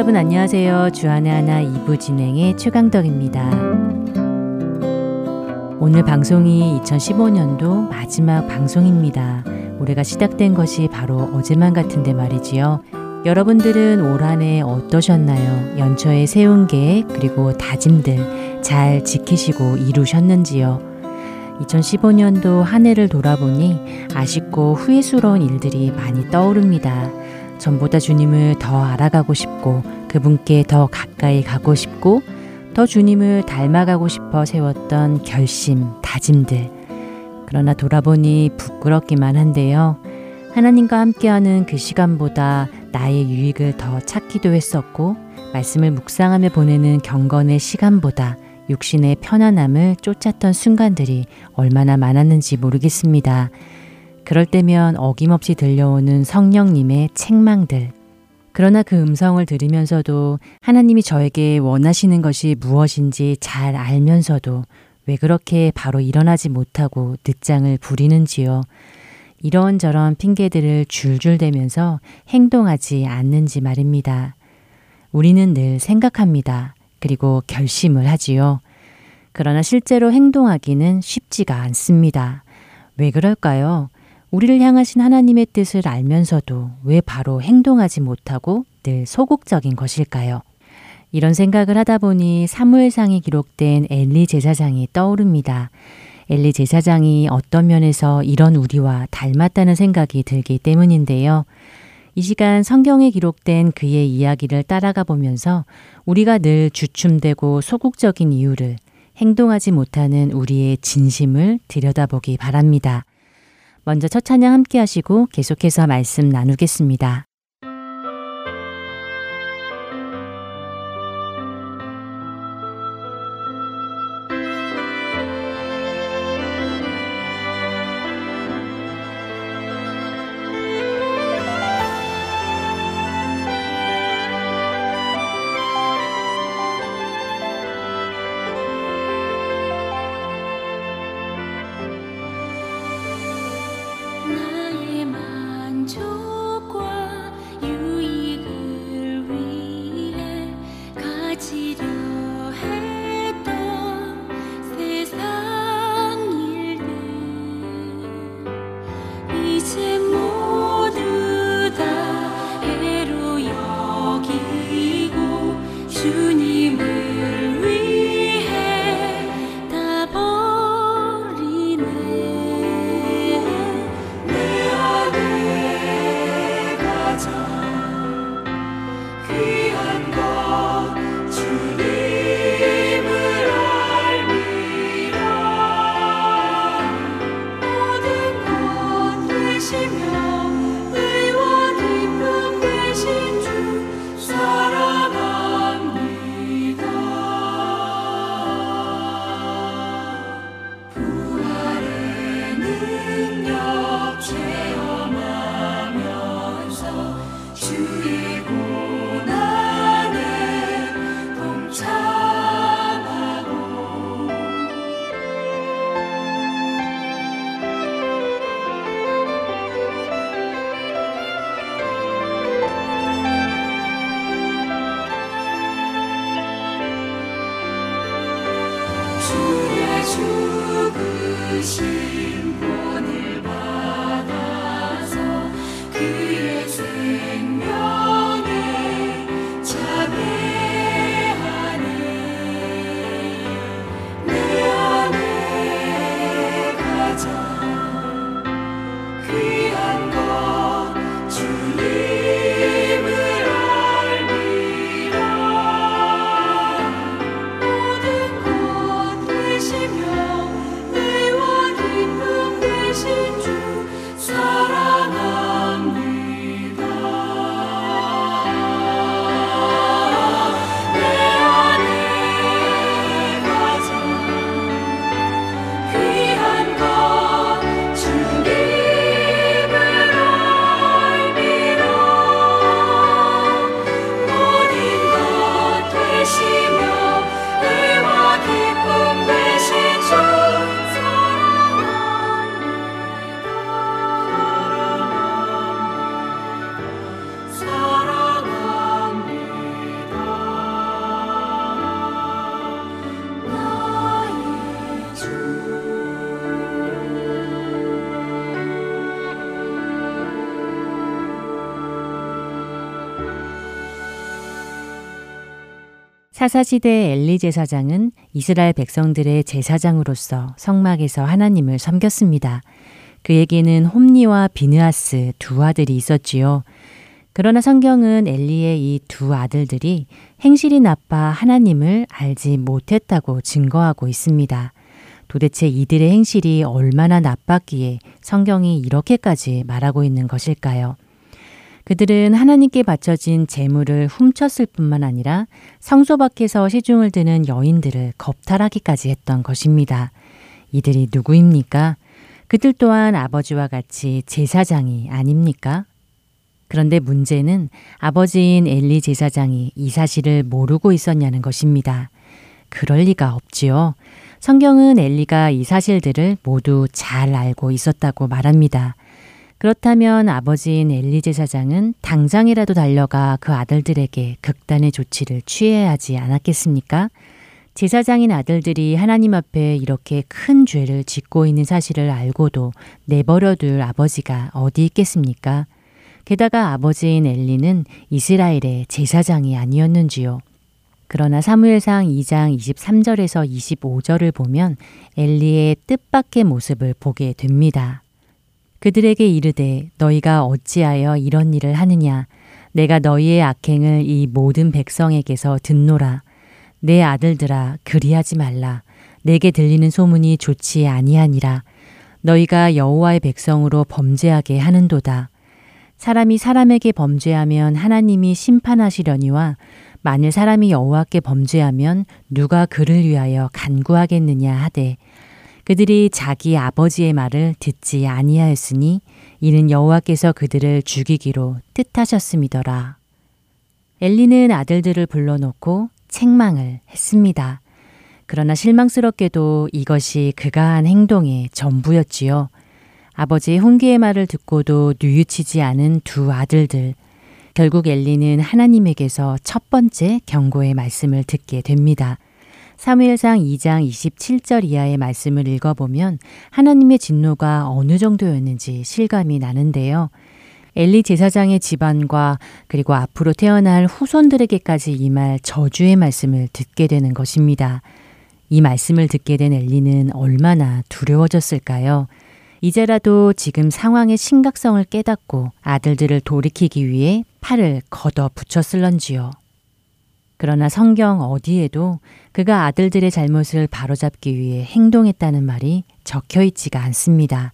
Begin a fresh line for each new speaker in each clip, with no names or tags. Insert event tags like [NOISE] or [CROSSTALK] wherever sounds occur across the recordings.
여러분 안녕하세요. 주안의 하나 2부 진행의 최강덕입니다. 오늘 방송이 2015년도 마지막 방송입니다. 올해가 시작된 것이 바로 어제만 같은데 말이지요. 여러분들은 올 한해 어떠셨나요? 연초에 세운 계획 그리고 다짐들 잘 지키시고 이루셨는지요? 2015년도 한 해를 돌아보니 아쉽고 후회스러운 일들이 많이 떠오릅니다. 전보다 주님을 더 알아가고 싶고 그분께 더 가까이 가고 싶고 더 주님을 닮아가고 싶어 세웠던 결심, 다짐들. 그러나 돌아보니 부끄럽기만 한데요. 하나님과 함께하는 그 시간보다 나의 유익을 더 찾기도 했었고, 말씀을 묵상하며 보내는 경건의 시간보다 육신의 편안함을 쫓았던 순간들이 얼마나 많았는지 모르겠습니다. 그럴 때면 어김없이 들려오는 성령님의 책망들. 그러나 그 음성을 들으면서도 하나님이 저에게 원하시는 것이 무엇인지 잘 알면서도 왜 그렇게 바로 일어나지 못하고 늦장을 부리는지요. 이런저런 핑계들을 줄줄 대면서 행동하지 않는지 말입니다. 우리는 늘 생각합니다. 그리고 결심을 하지요. 그러나 실제로 행동하기는 쉽지가 않습니다. 왜 그럴까요? 우리를 향하신 하나님의 뜻을 알면서도 왜 바로 행동하지 못하고 늘 소극적인 것일까요? 이런 생각을 하다 보니 사무엘상에 기록된 엘리 제사장이 떠오릅니다. 엘리 제사장이 어떤 면에서 이런 우리와 닮았다는 생각이 들기 때문인데요. 이 시간 성경에 기록된 그의 이야기를 따라가 보면서 우리가 늘 주춤되고 소극적인 이유를 행동하지 못하는 우리의 진심을 들여다보기 바랍니다. 먼저 첫 찬양 함께 하시고 계속해서 말씀 나누겠습니다. 사사시대 엘리 제사장은 이스라엘 백성들의 제사장으로서 성막에서 하나님을 섬겼습니다. 그에게는 홈니와 비느아스 두 아들이 있었지요. 그러나 성경은 엘리의 이 두 아들들이 행실이 나빠 하나님을 알지 못했다고 증거하고 있습니다. 도대체 이들의 행실이 얼마나 나빴기에 성경이 이렇게까지 말하고 있는 것일까요? 그들은 하나님께 바쳐진 재물을 훔쳤을 뿐만 아니라 성소 밖에서 시중을 드는 여인들을 겁탈하기까지 했던 것입니다. 이들이 누구입니까? 그들 또한 아버지와 같이 제사장이 아닙니까? 그런데 문제는 아버지인 엘리 제사장이 이 사실을 모르고 있었냐는 것입니다. 그럴 리가 없지요. 성경은 엘리가 이 사실들을 모두 잘 알고 있었다고 말합니다. 그렇다면 아버지인 엘리 제 사장은 당장이라도 달려가 그 아들들에게 극단의 조치를 취해야 하지 않았겠습니까? 제사장인 아들들이 하나님 앞에 이렇게 큰 죄를 짓고 있는 사실을 알고도 내버려둘 아버지가 어디 있겠습니까? 게다가 아버지인 엘리는 이스라엘의 제사장이 아니었는지요. 그러나 사무엘상 2장 23절에서 25절을 보면 엘리의 뜻밖의 모습을 보게 됩니다. 그들에게 이르되 너희가 어찌하여 이런 일을 하느냐? 내가 너희의 악행을 이 모든 백성에게서 듣노라. 내 아들들아 그리하지 말라. 내게 들리는 소문이 좋지 아니하니라. 너희가 여호와의 백성으로 범죄하게 하는도다. 사람이 사람에게 범죄하면 하나님이 심판하시려니와 만일 사람이 여호와께 범죄하면 누가 그를 위하여 간구하겠느냐 하되 그들이 자기 아버지의 말을 듣지 아니하였으니 이는 여호와께서 그들을 죽이기로 뜻하셨음이더라. 엘리는 아들들을 불러놓고 책망을 했습니다. 그러나 실망스럽게도 이것이 그가 한 행동의 전부였지요. 아버지의 훈계의 말을 듣고도 뉘우치지 않은 두 아들들. 결국 엘리는 하나님에게서 첫 번째 경고의 말씀을 듣게 됩니다. 사무엘상 2장 27절 이하의 말씀을 읽어보면 하나님의 진노가 어느 정도였는지 실감이 나는데요. 엘리 제사장의 집안과 그리고 앞으로 태어날 후손들에게까지 임할 저주의 말씀을 듣게 되는 것입니다. 이 말씀을 듣게 된 엘리는 얼마나 두려워졌을까요? 이제라도 지금 상황의 심각성을 깨닫고 아들들을 돌이키기 위해 팔을 걷어 붙였을런지요. 그러나 성경 어디에도 그가 아들들의 잘못을 바로잡기 위해 행동했다는 말이 적혀 있지가 않습니다.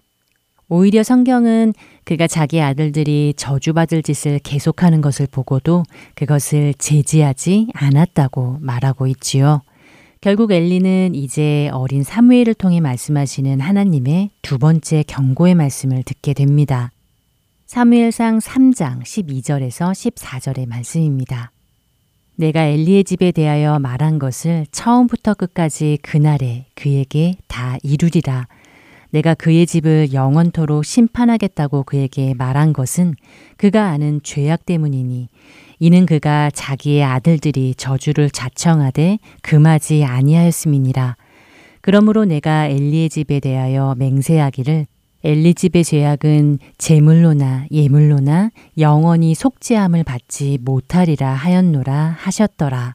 오히려 성경은 그가 자기 아들들이 저주받을 짓을 계속하는 것을 보고도 그것을 제지하지 않았다고 말하고 있지요. 결국 엘리는 이제 어린 사무엘을 통해 말씀하시는 하나님의 두 번째 경고의 말씀을 듣게 됩니다. 사무엘상 3장 12절에서 14절의 말씀입니다. 내가 엘리의 집에 대하여 말한 것을 처음부터 끝까지 그날에 그에게 다 이루리라. 내가 그의 집을 영원토록 심판하겠다고 그에게 말한 것은 그가 아는 죄악 때문이니 이는 그가 자기의 아들들이 저주를 자청하되 금하지 아니하였음이니라. 그러므로 내가 엘리의 집에 대하여 맹세하기를 엘리집의 죄악은 제물로나 예물로나 영원히 속죄함을 받지 못하리라 하였노라 하셨더라.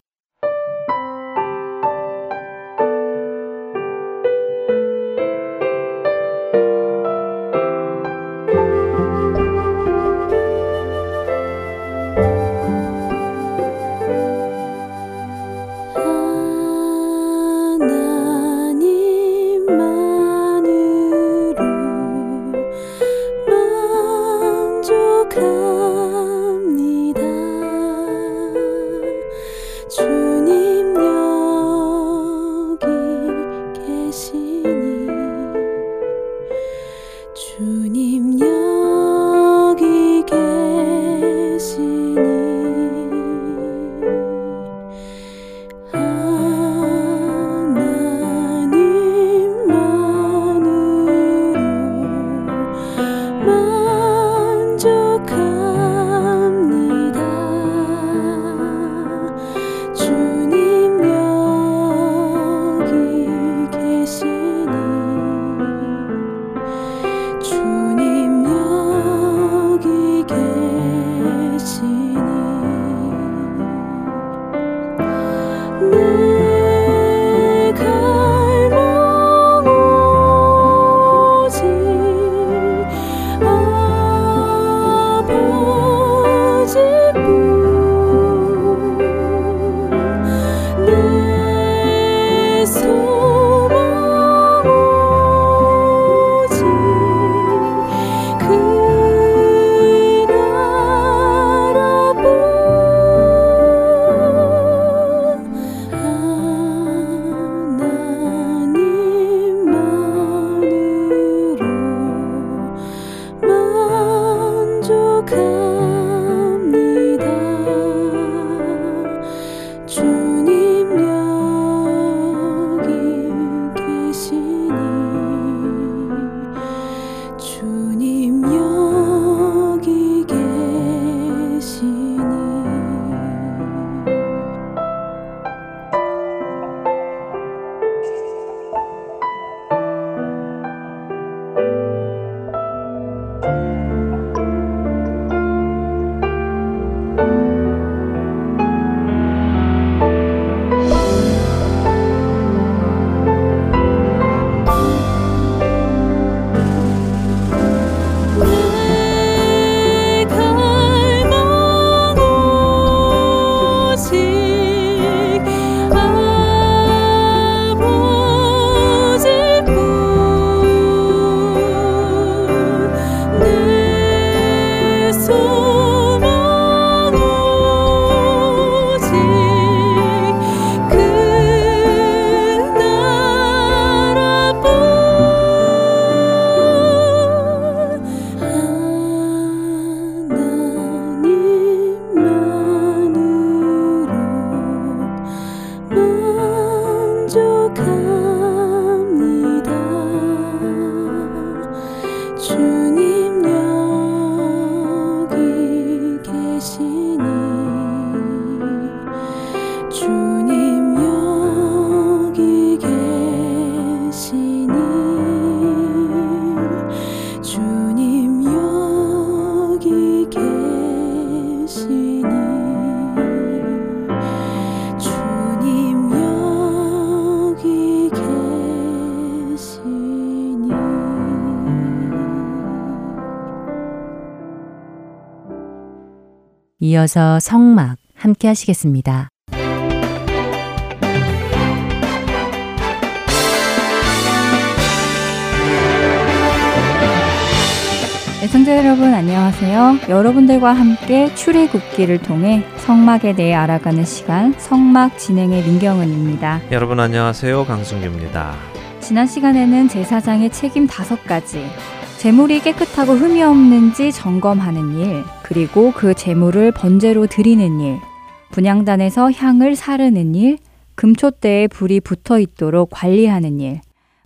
이어서 성막 함께 하시겠습니다.
애청자 여러분 안녕하세요. 여러분들과 함께 출애굽기를 통해 성막에 대해 알아가는 시간 성막 진행의 민경은입니다.
여러분 안녕하세요. 강승규입니다.
지난 시간에는 제사장의 책임 다섯 가지 재물이 깨끗하고 흠이 없는지 점검하는 일, 그리고 그 재물을 번제로 드리는 일, 분양단에서 향을 사르는 일, 금초대에 불이 붙어 있도록 관리하는 일,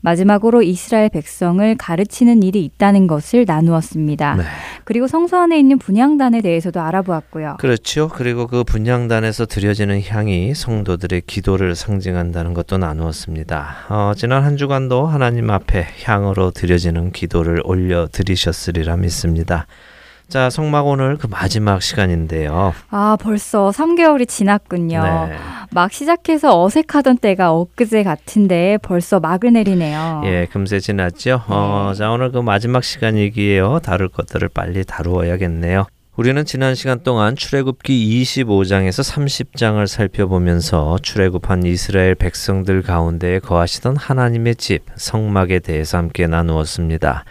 마지막으로 이스라엘 백성을 가르치는 일이 있다는 것을 나누었습니다. 네. 그리고 성소 안에 있는 분향단에 대해서도 알아보았고요.
그렇죠. 그리고 그 분향단에서 드려지는 향이 성도들의 기도를 상징한다는 것도 나누었습니다. 어, 지난 한 주간도 하나님 앞에 향으로 드려지는 기도를 올려 드리셨으리라 믿습니다. 자, 성막 오늘 그 마지막 시간인데요.
아, 벌써 3개월이 지났군요. 네. 막 시작해서 어색하던 때가 엊그제 같은데 벌써 막을 내리네요.
예, 금세 지났죠. 어, 네. 어, 자, 오늘 그 마지막 시간이기에요. 다룰 것들을 빨리 다루어야겠네요. 우리는 지난 시간 동안 출애굽기 25장에서 30장을 살펴보면서 출애굽한 이스라엘 백성들 가운데 거하시던 하나님의 집 성막에 대해서 함께 나누었습니다.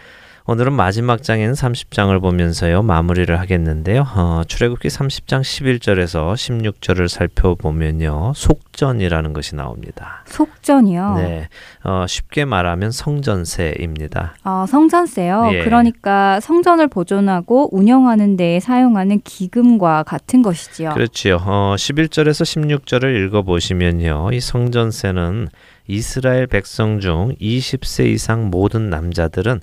오늘은 마지막 장인 30장을 보면서요 마무리를 하겠는데요. 어, 출애굽기 30장 11절에서 16절을 살펴보면요 속전이라는 것이 나옵니다.
속전이요?
네, 어, 쉽게 말하면 성전세입니다.
아 성전세요? 예. 그러니까 성전을 보존하고 운영하는 데에 사용하는 기금과 같은 것이지요.
그렇지요. 어, 11절에서 16절을 읽어보시면요 이 성전세는 이스라엘 백성 중 20세 이상 모든 남자들은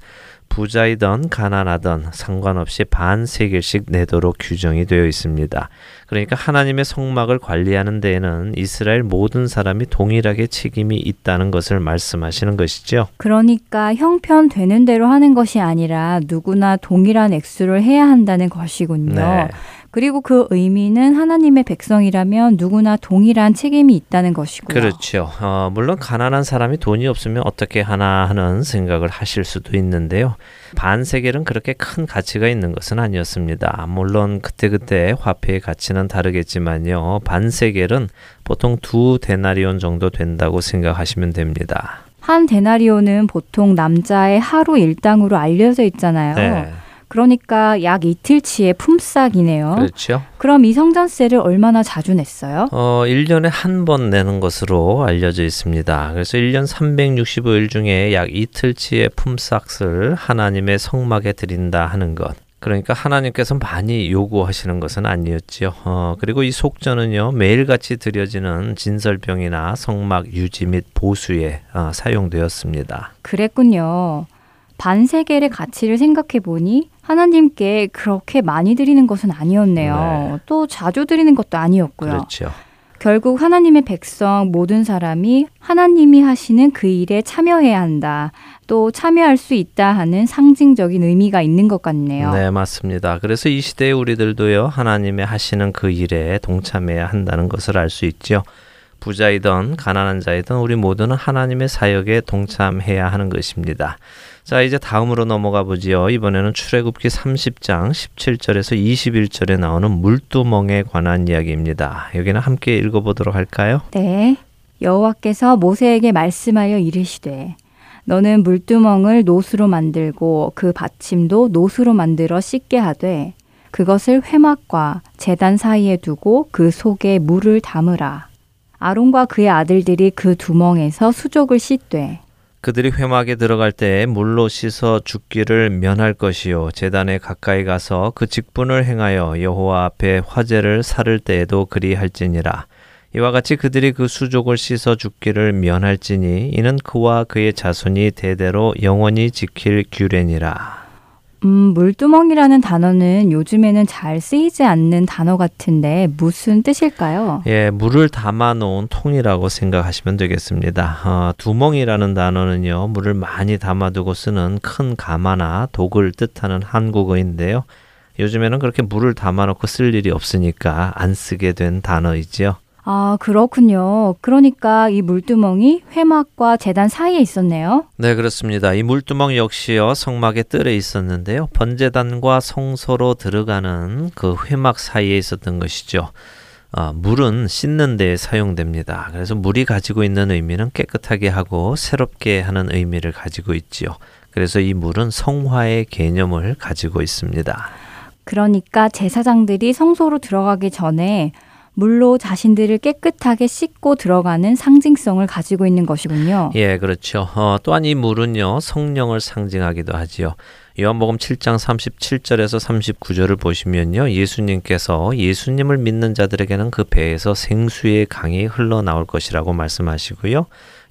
부자이던 가난하던 상관없이 반 세겔씩 내도록 규정이 되어 있습니다. 그러니까 하나님의 성막을 관리하는 데에는 이스라엘 모든 사람이 동일하게 책임이 있다는 것을 말씀하시는 것이죠.
그러니까 형편 되는 대로 하는 것이 아니라 누구나 동일한 액수를 해야 한다는 것이군요. 네. 그리고 그 의미는 하나님의 백성이라면 누구나 동일한 책임이 있다는 것이고요.
그렇죠. 어, 물론 가난한 사람이 돈이 없으면 어떻게 하나 하는 생각을 하실 수도 있는데요. 반세겔은 그렇게 큰 가치가 있는 것은 아니었습니다. 물론 그때그때 화폐의 가치는 다르겠지만요. 반세겔은 보통 두 데나리온 정도 된다고 생각하시면 됩니다.
한 데나리온은 보통 남자의 하루 일당으로 알려져 있잖아요. 네. 그러니까 약 이틀치의 품삯이네요.
그렇죠.
그럼 이 성전세를 얼마나 자주 냈어요?
어, 1년에 한 번 내는 것으로 알려져 있습니다. 그래서 1년 365일 중에 약 이틀치의 품삯을 하나님의 성막에 드린다 하는 것. 그러니까 하나님께서 많이 요구하시는 것은 아니었지요. 어, 그리고 이 속전은요 매일같이 드려지는 진설병이나 성막 유지 및 보수에 어, 사용되었습니다.
그랬군요. 반세겔의 가치를 생각해 보니 하나님께 그렇게 많이 드리는 것은 아니었네요. 네. 또 자주 드리는 것도 아니었고요.
그렇죠.
결국 하나님의 백성 모든 사람이 하나님이 하시는 그 일에 참여해야 한다. 또 참여할 수 있다 하는 상징적인 의미가 있는 것 같네요.
네, 맞습니다. 그래서 이 시대에 우리들도요, 하나님의 하시는 그 일에 동참해야 한다는 것을 알 수 있죠. 부자이든 가난한 자이든 우리 모두는 하나님의 사역에 동참해야 하는 것입니다. 자, 이제 다음으로 넘어가 보지요. 이번에는 출애굽기 30장 17절에서 21절에 나오는 물두멍에 관한 이야기입니다. 여기는 함께 읽어 보도록 할까요?
네. 여호와께서 모세에게 말씀하여 이르시되 너는 물두멍을 노수로 만들고 그 받침도 노수로 만들어 씻게 하되 그것을 회막과 재단 사이에 두고 그 속에 물을 담으라. 아론과 그의 아들들이 그 두멍에서 수족을 씻되
그들이 회막에 들어갈 때 물로 씻어 죽기를 면할 것이요. 제단에 가까이 가서 그 직분을 행하여 여호와 앞에 화제를 살을 때에도 그리할지니라. 이와 같이 그들이 그 수족을 씻어 죽기를 면할지니 이는 그와 그의 자손이 대대로 영원히 지킬 규례니라
음, 물두멍이라는 단어는 요즘에는 잘 쓰이지 않는 단어 같은데 무슨 뜻일까요?
예, 물을 담아 놓은 통이라고 생각하시면 되겠습니다. 어, 두멍이라는 단어는요, 물을 많이 담아두고 쓰는 큰 가마나 독을 뜻하는 한국어인데요. 요즘에는 그렇게 물을 담아놓고 쓸 일이 없으니까 안 쓰게 된 단어이지요.
아, 그렇군요. 그러니까 이 물두멍이 회막과 재단 사이에 있었네요.
네, 그렇습니다. 이 물두멍 역시요 성막의 뜰에 있었는데요. 번제단과 성소로 들어가는 그 회막 사이에 있었던 것이죠. 어, 물은 씻는 데 사용됩니다. 그래서 물이 가지고 있는 의미는 깨끗하게 하고 새롭게 하는 의미를 가지고 있지요. 그래서 이 물은 성화의 개념을 가지고 있습니다.
그러니까 제사장들이 성소로 들어가기 전에 물로 자신들을 깨끗하게 씻고 들어가는 상징성을 가지고 있는 것이군요.
예, 그렇죠. 어, 또한 이 물은요, 성령을 상징하기도 하지요. 요한복음 7장 37절에서 39절을 보시면요. 예수님께서 예수님을 믿는 자들에게는 그 배에서 생수의 강이 흘러나올 것이라고 말씀하시고요.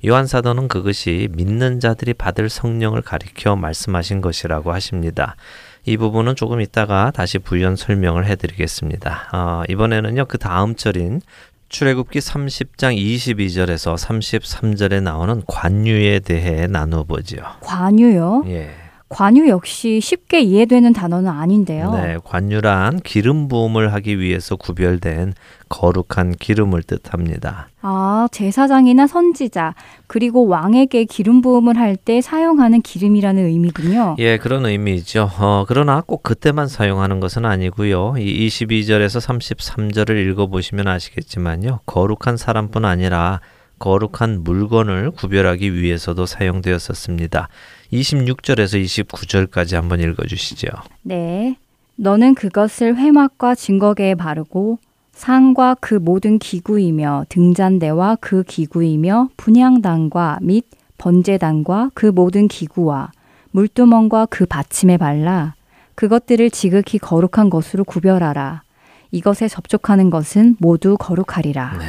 요한 사도는 그것이 믿는 자들이 받을 성령을 가리켜 말씀하신 것이라고 하십니다. 이 부분은 조금 이따가 다시 부연 설명을 해드리겠습니다. 어, 이번에는요 그 다음 절인 출애굽기 30장 22절에서 33절에 나오는 관유에 대해 보죠.
관유요?
예.
관유 역시 쉽게 이해되는 단어는 아닌데요.
네, 관유란 기름 부음을 하기 위해서 구별된 거룩한 기름을 뜻합니다.
아, 제사장이나 선지자, 그리고 왕에게 기름 부음을 할 때 사용하는 기름이라는 의미군요.
예, 그런 의미죠. 어, 그러나 꼭 그때만 사용하는 것은 아니고요. 이 22절에서 33절을 읽어보시면 아시겠지만요. 거룩한 사람뿐 아니라 거룩한 물건을 구별하기 위해서도 사용되었었습니다. 26절에서 29절까지 한번 읽어주시죠.
네. 너는 그것을 회막과 증거계에 바르고 상과 그 모든 기구이며 등잔대와 그 기구이며 분향단과 및 번제단과 그 모든 기구와 물두멍과 그 받침에 발라 그것들을 지극히 거룩한 것으로 구별하라. 이것에 접촉하는 것은 모두 거룩하리라.
네.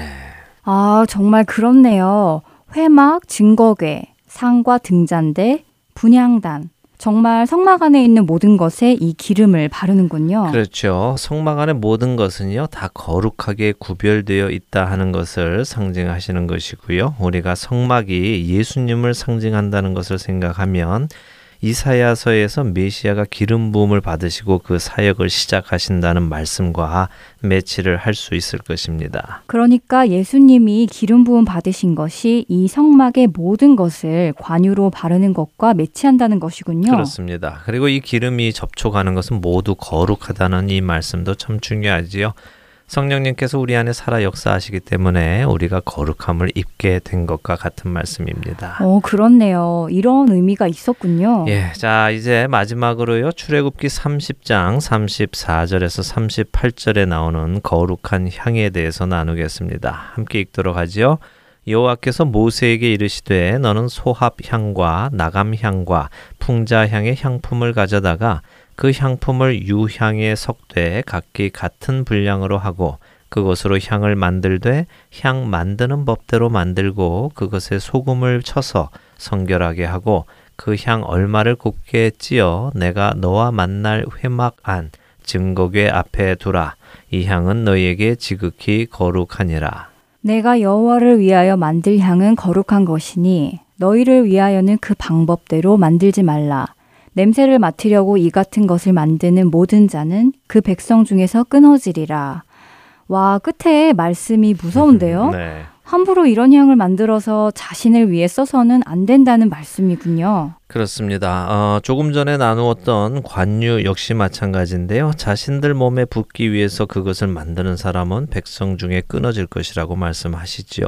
아, 정말 그렇네요. 회막, 증거궤, 상과 등잔대, 분향단. 정말 성막 안에 있는 모든 것에 이 기름을 바르는군요.
그렇죠. 성막 안의 모든 것은요, 다 거룩하게 구별되어 있다 하는 것을 상징하시는 것이고요. 우리가 성막이 예수님을 상징한다는 것을 생각하면 이사야서에서 메시아가 기름 부음을 받으시고 그 사역을 시작하신다는 말씀과 매치를 할 수 있을 것입니다.
그러니까 예수님이 기름 부음 받으신 것이 이 성막의 모든 것을 관유로 바르는 것과 매치한다는 것이군요.
그렇습니다. 그리고 이 기름이 접촉하는 것은 모두 거룩하다는 이 말씀도 참 중요하지요. 성령님께서 우리 안에 살아 역사하시기 때문에 우리가 거룩함을 입게 된 것과 같은 말씀입니다.
어, 그렇네요. 이런 의미가 있었군요.
예, 자 이제 마지막으로요 출애굽기 30장 34절에서 38절에 나오는 거룩한 향에 대해서 나누겠습니다. 함께 읽도록 하지요. 여호와께서 모세에게 이르시되 너는 소합 향과 나감 향과 풍자 향의 향품을 가져다가 그 향품을 유향에 섞되 각기 같은 분량으로 하고 그것으로 향을 만들되 향 만드는 법대로 만들고 그것에 소금을 쳐서 성결하게 하고 그 향 얼마를 곱게 찌어 내가 너와 만날 회막 안 증거궤 앞에 두라 이 향은 너희에게 지극히 거룩하니라
내가 여호와를 위하여 만들 향은 거룩한 것이니 너희를 위하여는 그 방법대로 만들지 말라. 냄새를 맡으려고 이 같은 것을 만드는 모든 자는 그 백성 중에서 끊어지리라. 와, 끝에 말씀이 무서운데요? [LAUGHS]
네.
함부로 이런 향을 만들어서 자신을 위해 써서는 안 된다는 말씀이군요.
그렇습니다. 어, 조금 전에 나누었던 관유 역시 마찬가지인데요. 자신들 몸에 붓기 위해서 그것을 만드는 사람은 백성 중에 끊어질 것이라고 말씀하시지요.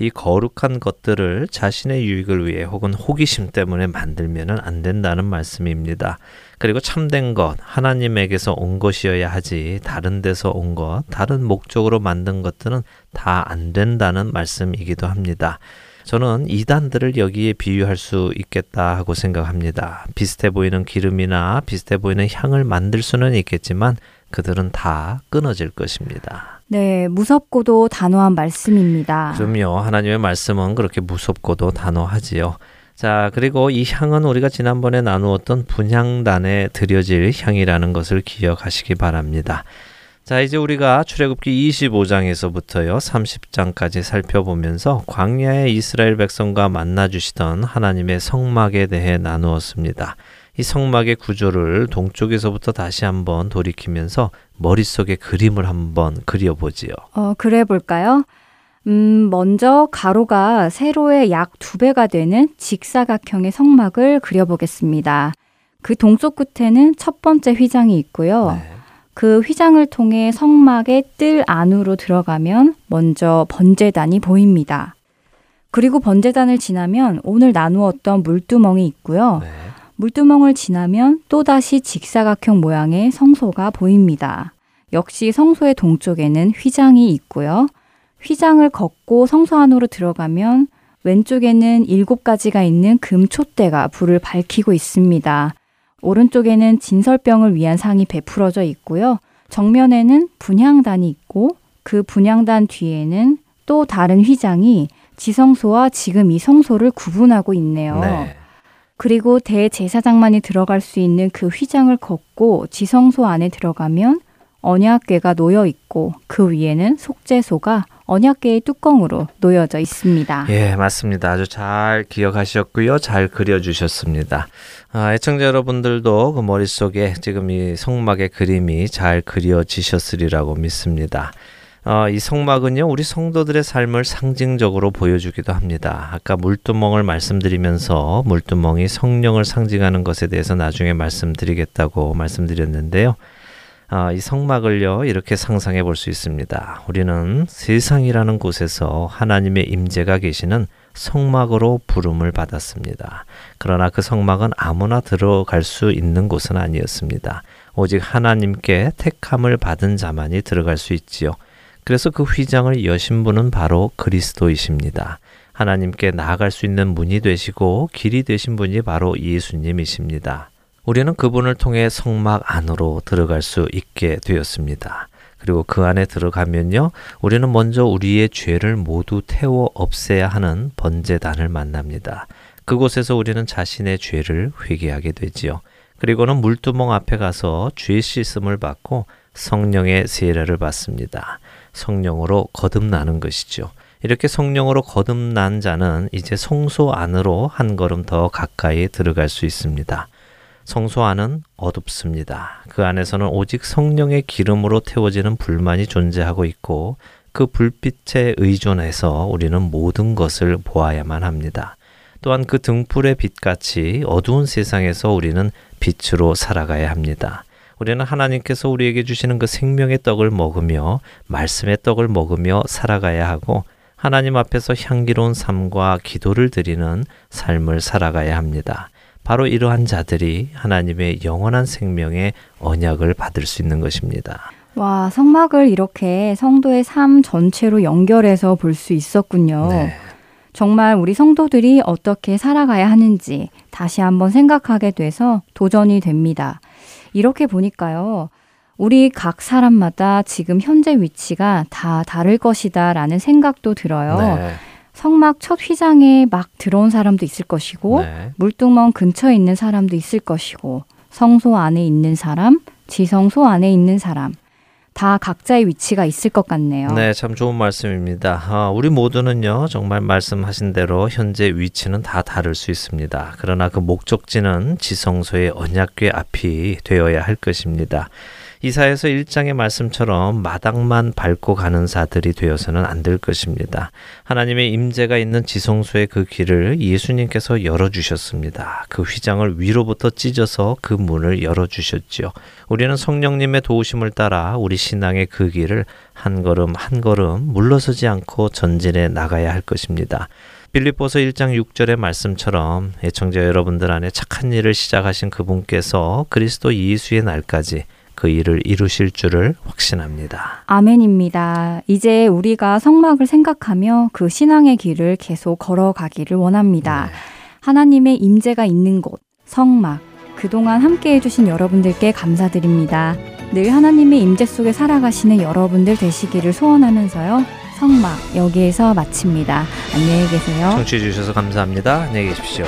이 거룩한 것들을 자신의 유익을 위해 혹은 호기심 때문에 만들면 안 된다는 말씀입니다. 그리고 참된 것, 하나님에게서 온 것이어야 하지, 다른 데서 온 것, 다른 목적으로 만든 것들은 다 안 된다는 말씀이기도 합니다. 저는 이단들을 여기에 비유할 수 있겠다 하고 생각합니다. 비슷해 보이는 기름이나 비슷해 보이는 향을 만들 수는 있겠지만 그들은 다 끊어질 것입니다.
네, 무섭고도 단호한 말씀입니다.
그럼요. 하나님의 말씀은 그렇게 무섭고도 단호하지요. 자, 그리고 이 향은 우리가 지난번에 나누었던 분향단에 드려질 향이라는 것을 기억하시기 바랍니다. 자, 이제 우리가 출애굽기 25장에서부터요. 30장까지 살펴보면서 광야의 이스라엘 백성과 만나 주시던 하나님의 성막에 대해 나누었습니다. 이 성막의 구조를 동쪽에서부터 다시 한번 돌이키면서 머릿속에 그림을 한번 그려보지요.
어, 그래 볼까요? 음, 먼저 가로가 세로의 약 두 배가 되는 직사각형의 성막을 그려보겠습니다. 그 동쪽 끝에는 첫 번째 휘장이 있고요.
네.
그 휘장을 통해 성막의 뜰 안으로 들어가면 먼저 번제단이 보입니다. 그리고 번제단을 지나면 오늘 나누었던 물두멍이 있고요.
네.
물두멍을 지나면 또다시 직사각형 모양의 성소가 보입니다. 역시 성소의 동쪽에는 휘장이 있고요. 휘장을 걷고 성소 안으로 들어가면 왼쪽에는 일곱 가지가 있는 금촛대가 불을 밝히고 있습니다. 오른쪽에는 진설병을 위한 상이 베풀어져 있고요. 정면에는 분향단이 있고 그 분향단 뒤에는 또 다른 휘장이 지성소와 지금 이 성소를 구분하고 있네요.
네.
그리고 대제사장만이 들어갈 수 있는 그 휘장을 걷고 지성소 안에 들어가면 언약궤가 놓여 있고 그 위에는 속죄소가 언약궤의 뚜껑으로 놓여져 있습니다.
예, 맞습니다. 아주 잘 기억하셨고요. 잘 그려주셨습니다. 아, 애청자 여러분들도 그 머릿속에 지금 이 성막의 그림이 잘 그려지셨으리라고 믿습니다. 어, 이 성막은요, 우리 성도들의 삶을 상징적으로 보여주기도 합니다. 아까 물두멍을 말씀드리면서 물두멍이 성령을 상징하는 것에 대해서 나중에 말씀드리겠다고 말씀드렸는데요. 아, 이 성막을요, 이렇게 상상해 볼 수 있습니다. 우리는 세상이라는 곳에서 하나님의 임재가 계시는 성막으로 부름을 받았습니다. 그러나 그 성막은 아무나 들어갈 수 있는 곳은 아니었습니다. 오직 하나님께 택함을 받은 자만이 들어갈 수 있지요. 그래서 그 휘장을 여신 분은 바로 그리스도이십니다. 하나님께 나아갈 수 있는 문이 되시고 길이 되신 분이 바로 예수님이십니다. 우리는 그분을 통해 성막 안으로 들어갈 수 있게 되었습니다. 그리고 그 안에 들어가면요, 우리는 먼저 우리의 죄를 모두 태워 없애야 하는 번제단을 만납니다. 그곳에서 우리는 자신의 죄를 회개하게 되지요. 그리고는 물두멍 앞에 가서 죄 씻음을 받고 성령의 세례를 받습니다. 성령으로 거듭나는 것이죠. 이렇게 성령으로 거듭난 자는 이제 성소 안으로 한 걸음 더 가까이 들어갈 수 있습니다. 성소 안은 어둡습니다. 그 안에서는 오직 성령의 기름으로 태워지는 불만이 존재하고 있고 그 불빛에 의존해서 우리는 모든 것을 보아야만 합니다. 또한 그 등불의 빛같이 어두운 세상에서 우리는 빛으로 살아가야 합니다. 우리는 하나님께서 우리에게 주시는 그 생명의 떡을 먹으며 말씀의 떡을 먹으며 살아가야 하고 하나님 앞에서 향기로운 삶과 기도를 드리는 삶을 살아가야 합니다. 바로 이러한 자들이 하나님의 영원한 생명의 언약을 받을 수 있는 것입니다.
와, 성막을 이렇게 성도의 삶 전체로 연결해서 볼 수 있었군요.
네.
정말 우리 성도들이 어떻게 살아가야 하는지 다시 한번 생각하게 돼서 도전이 됩니다. 이렇게 보니까요. 우리 각 사람마다 지금 현재 위치가 다 다를 것이다 라는 생각도 들어요.
네.
성막 첫 휘장에 막 들어온 사람도 있을 것이고,
네.
물뚱멍 근처에 있는 사람도 있을 것이고, 성소 안에 있는 사람, 지성소 안에 있는 사람, 다 각자의 위치가 있을 것 같네요.
네, 참 좋은 말씀입니다. 아, 우리 모두는요, 정말 말씀하신 대로 현재 위치는 다 다를 수 있습니다. 그러나 그 목적지는 지성소의 언약궤 앞이 되어야 할 것입니다. 이사에서 1장의 말씀처럼 마당만 밟고 가는 자들이 되어서는 안 될 것입니다. 하나님의 임재가 있는 지성소의 그 길을 예수님께서 열어주셨습니다. 그 휘장을 위로부터 찢어서 그 문을 열어주셨지요. 우리는 성령님의 도우심을 따라 우리 신앙의 그 길을 한 걸음 한 걸음 물러서지 않고 전진해 나가야 할 것입니다. 빌립보서 1장 6절의 말씀처럼 애청자 여러분들 안에 착한 일을 시작하신 그분께서 그리스도 예수의 날까지 그 일을 이루실 줄을 확신합니다.
아멘입니다. 이제 우리가 성막을 생각하며 그 신앙의 길을 계속 걸어가기를 원합니다.
네.
하나님의 임재가 있는 곳, 성막. 그동안 함께 해주신 여러분들께 감사드립니다. 늘 하나님의 임재 속에 살아가시는 여러분들 되시기를 소원하면서요. 성막 여기에서 마칩니다. 안녕히 계세요.
청취해 주셔서 감사합니다. 안녕히 계십시오.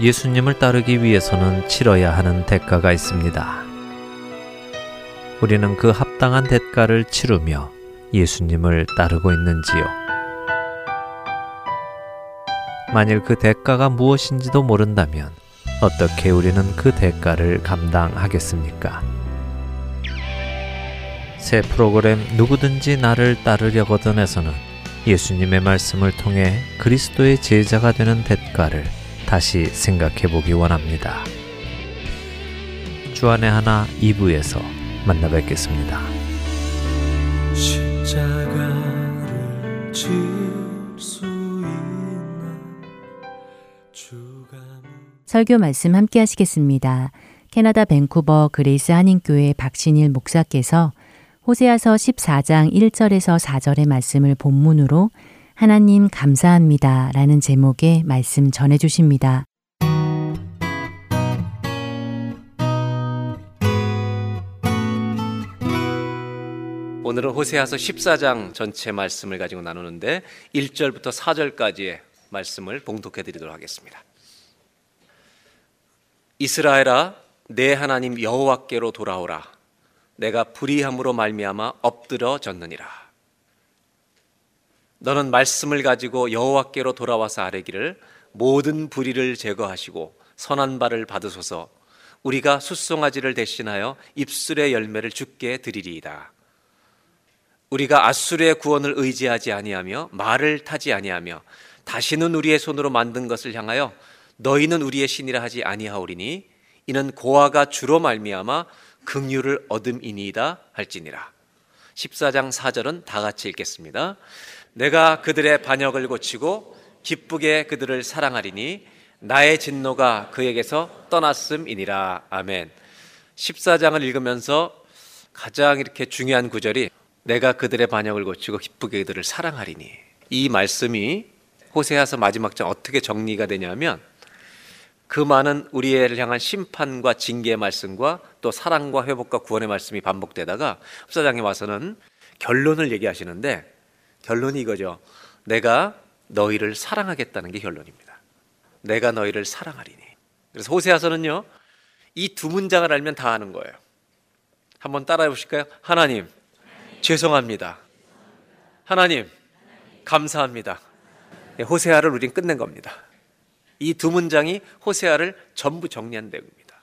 예수님을 따르기 위해서는 치러야 하는 대가가 있습니다. 우리는 그 합당한 대가를 치르며 예수님을 따르고 있는지요? 만일 그 대가가 무엇인지도 모른다면 어떻게 우리는 그 대가를 감당하겠습니까? 새 프로그램 누구든지 나를 따르려거든에서는 예수님의 말씀을 통해 그리스도의 제자가 되는 대가를 다시 생각해 보기 원합니다. 주안의 하나 2부에서 만나 뵙겠습니다. 십자가를 질수 있나
주가 설교 말씀 함께 하시겠습니다. 캐나다 밴쿠버 그레이스 한인교회 박신일 목사께서 호세아서 14장 1절에서 4절의 말씀을 본문으로 하나님 감사합니다 라는 제목의 말씀 전해 주십니다.
오늘은 호세아서 14장 전체 말씀을 가지고 나누는데 1절부터 4절까지의 말씀을 봉독해 드리도록 하겠습니다. 이스라엘아 내 하나님 여호와께로 돌아오라 내가 불의함으로 말미암아 엎드려 졌느니라 너는 말씀을 가지고 여호와께로 돌아와서 아뢰기를 모든 불의를 제거하시고 선한 바를 받으소서 우리가 숫송아지를 대신하여 입술의 열매를 죽게 드리리이다 우리가 아수르의 구원을 의지하지 아니하며 말을 타지 아니하며 다시는 우리의 손으로 만든 것을 향하여 너희는 우리의 신이라 하지 아니하오리니 이는 고아가 주로 말미암아 긍휼을 얻음이니이다 할지니라. 14장 4절은 다 같이 읽겠습니다. 내가 그들의 반역을 고치고 기쁘게 그들을 사랑하리니 나의 진노가 그에게서 떠났음이니라. 아멘. 14장을 읽으면서 가장 이렇게 중요한 구절이 내가 그들의 반역을 고치고 기쁘게 그들을 사랑하리니 이 말씀이 호세아서 마지막 장 어떻게 정리가 되냐면 그 많은 우리를 향한 심판과 징계의 말씀과 또 사랑과 회복과 구원의 말씀이 반복되다가 흡사장에 와서는 결론을 얘기하시는데 결론이 이거죠. 내가 너희를 사랑하겠다는 게 결론입니다. 내가 너희를 사랑하리니. 그래서 호세아서는요. 이 두 문장을 알면 다 아는 거예요. 한번 따라해 보실까요? 하나님, 죄송합니다. 하나님, 감사합니다. 예, 호세아를 우린 끝낸 겁니다. 이 두 문장이 호세아를 전부 정리한 내용입니다.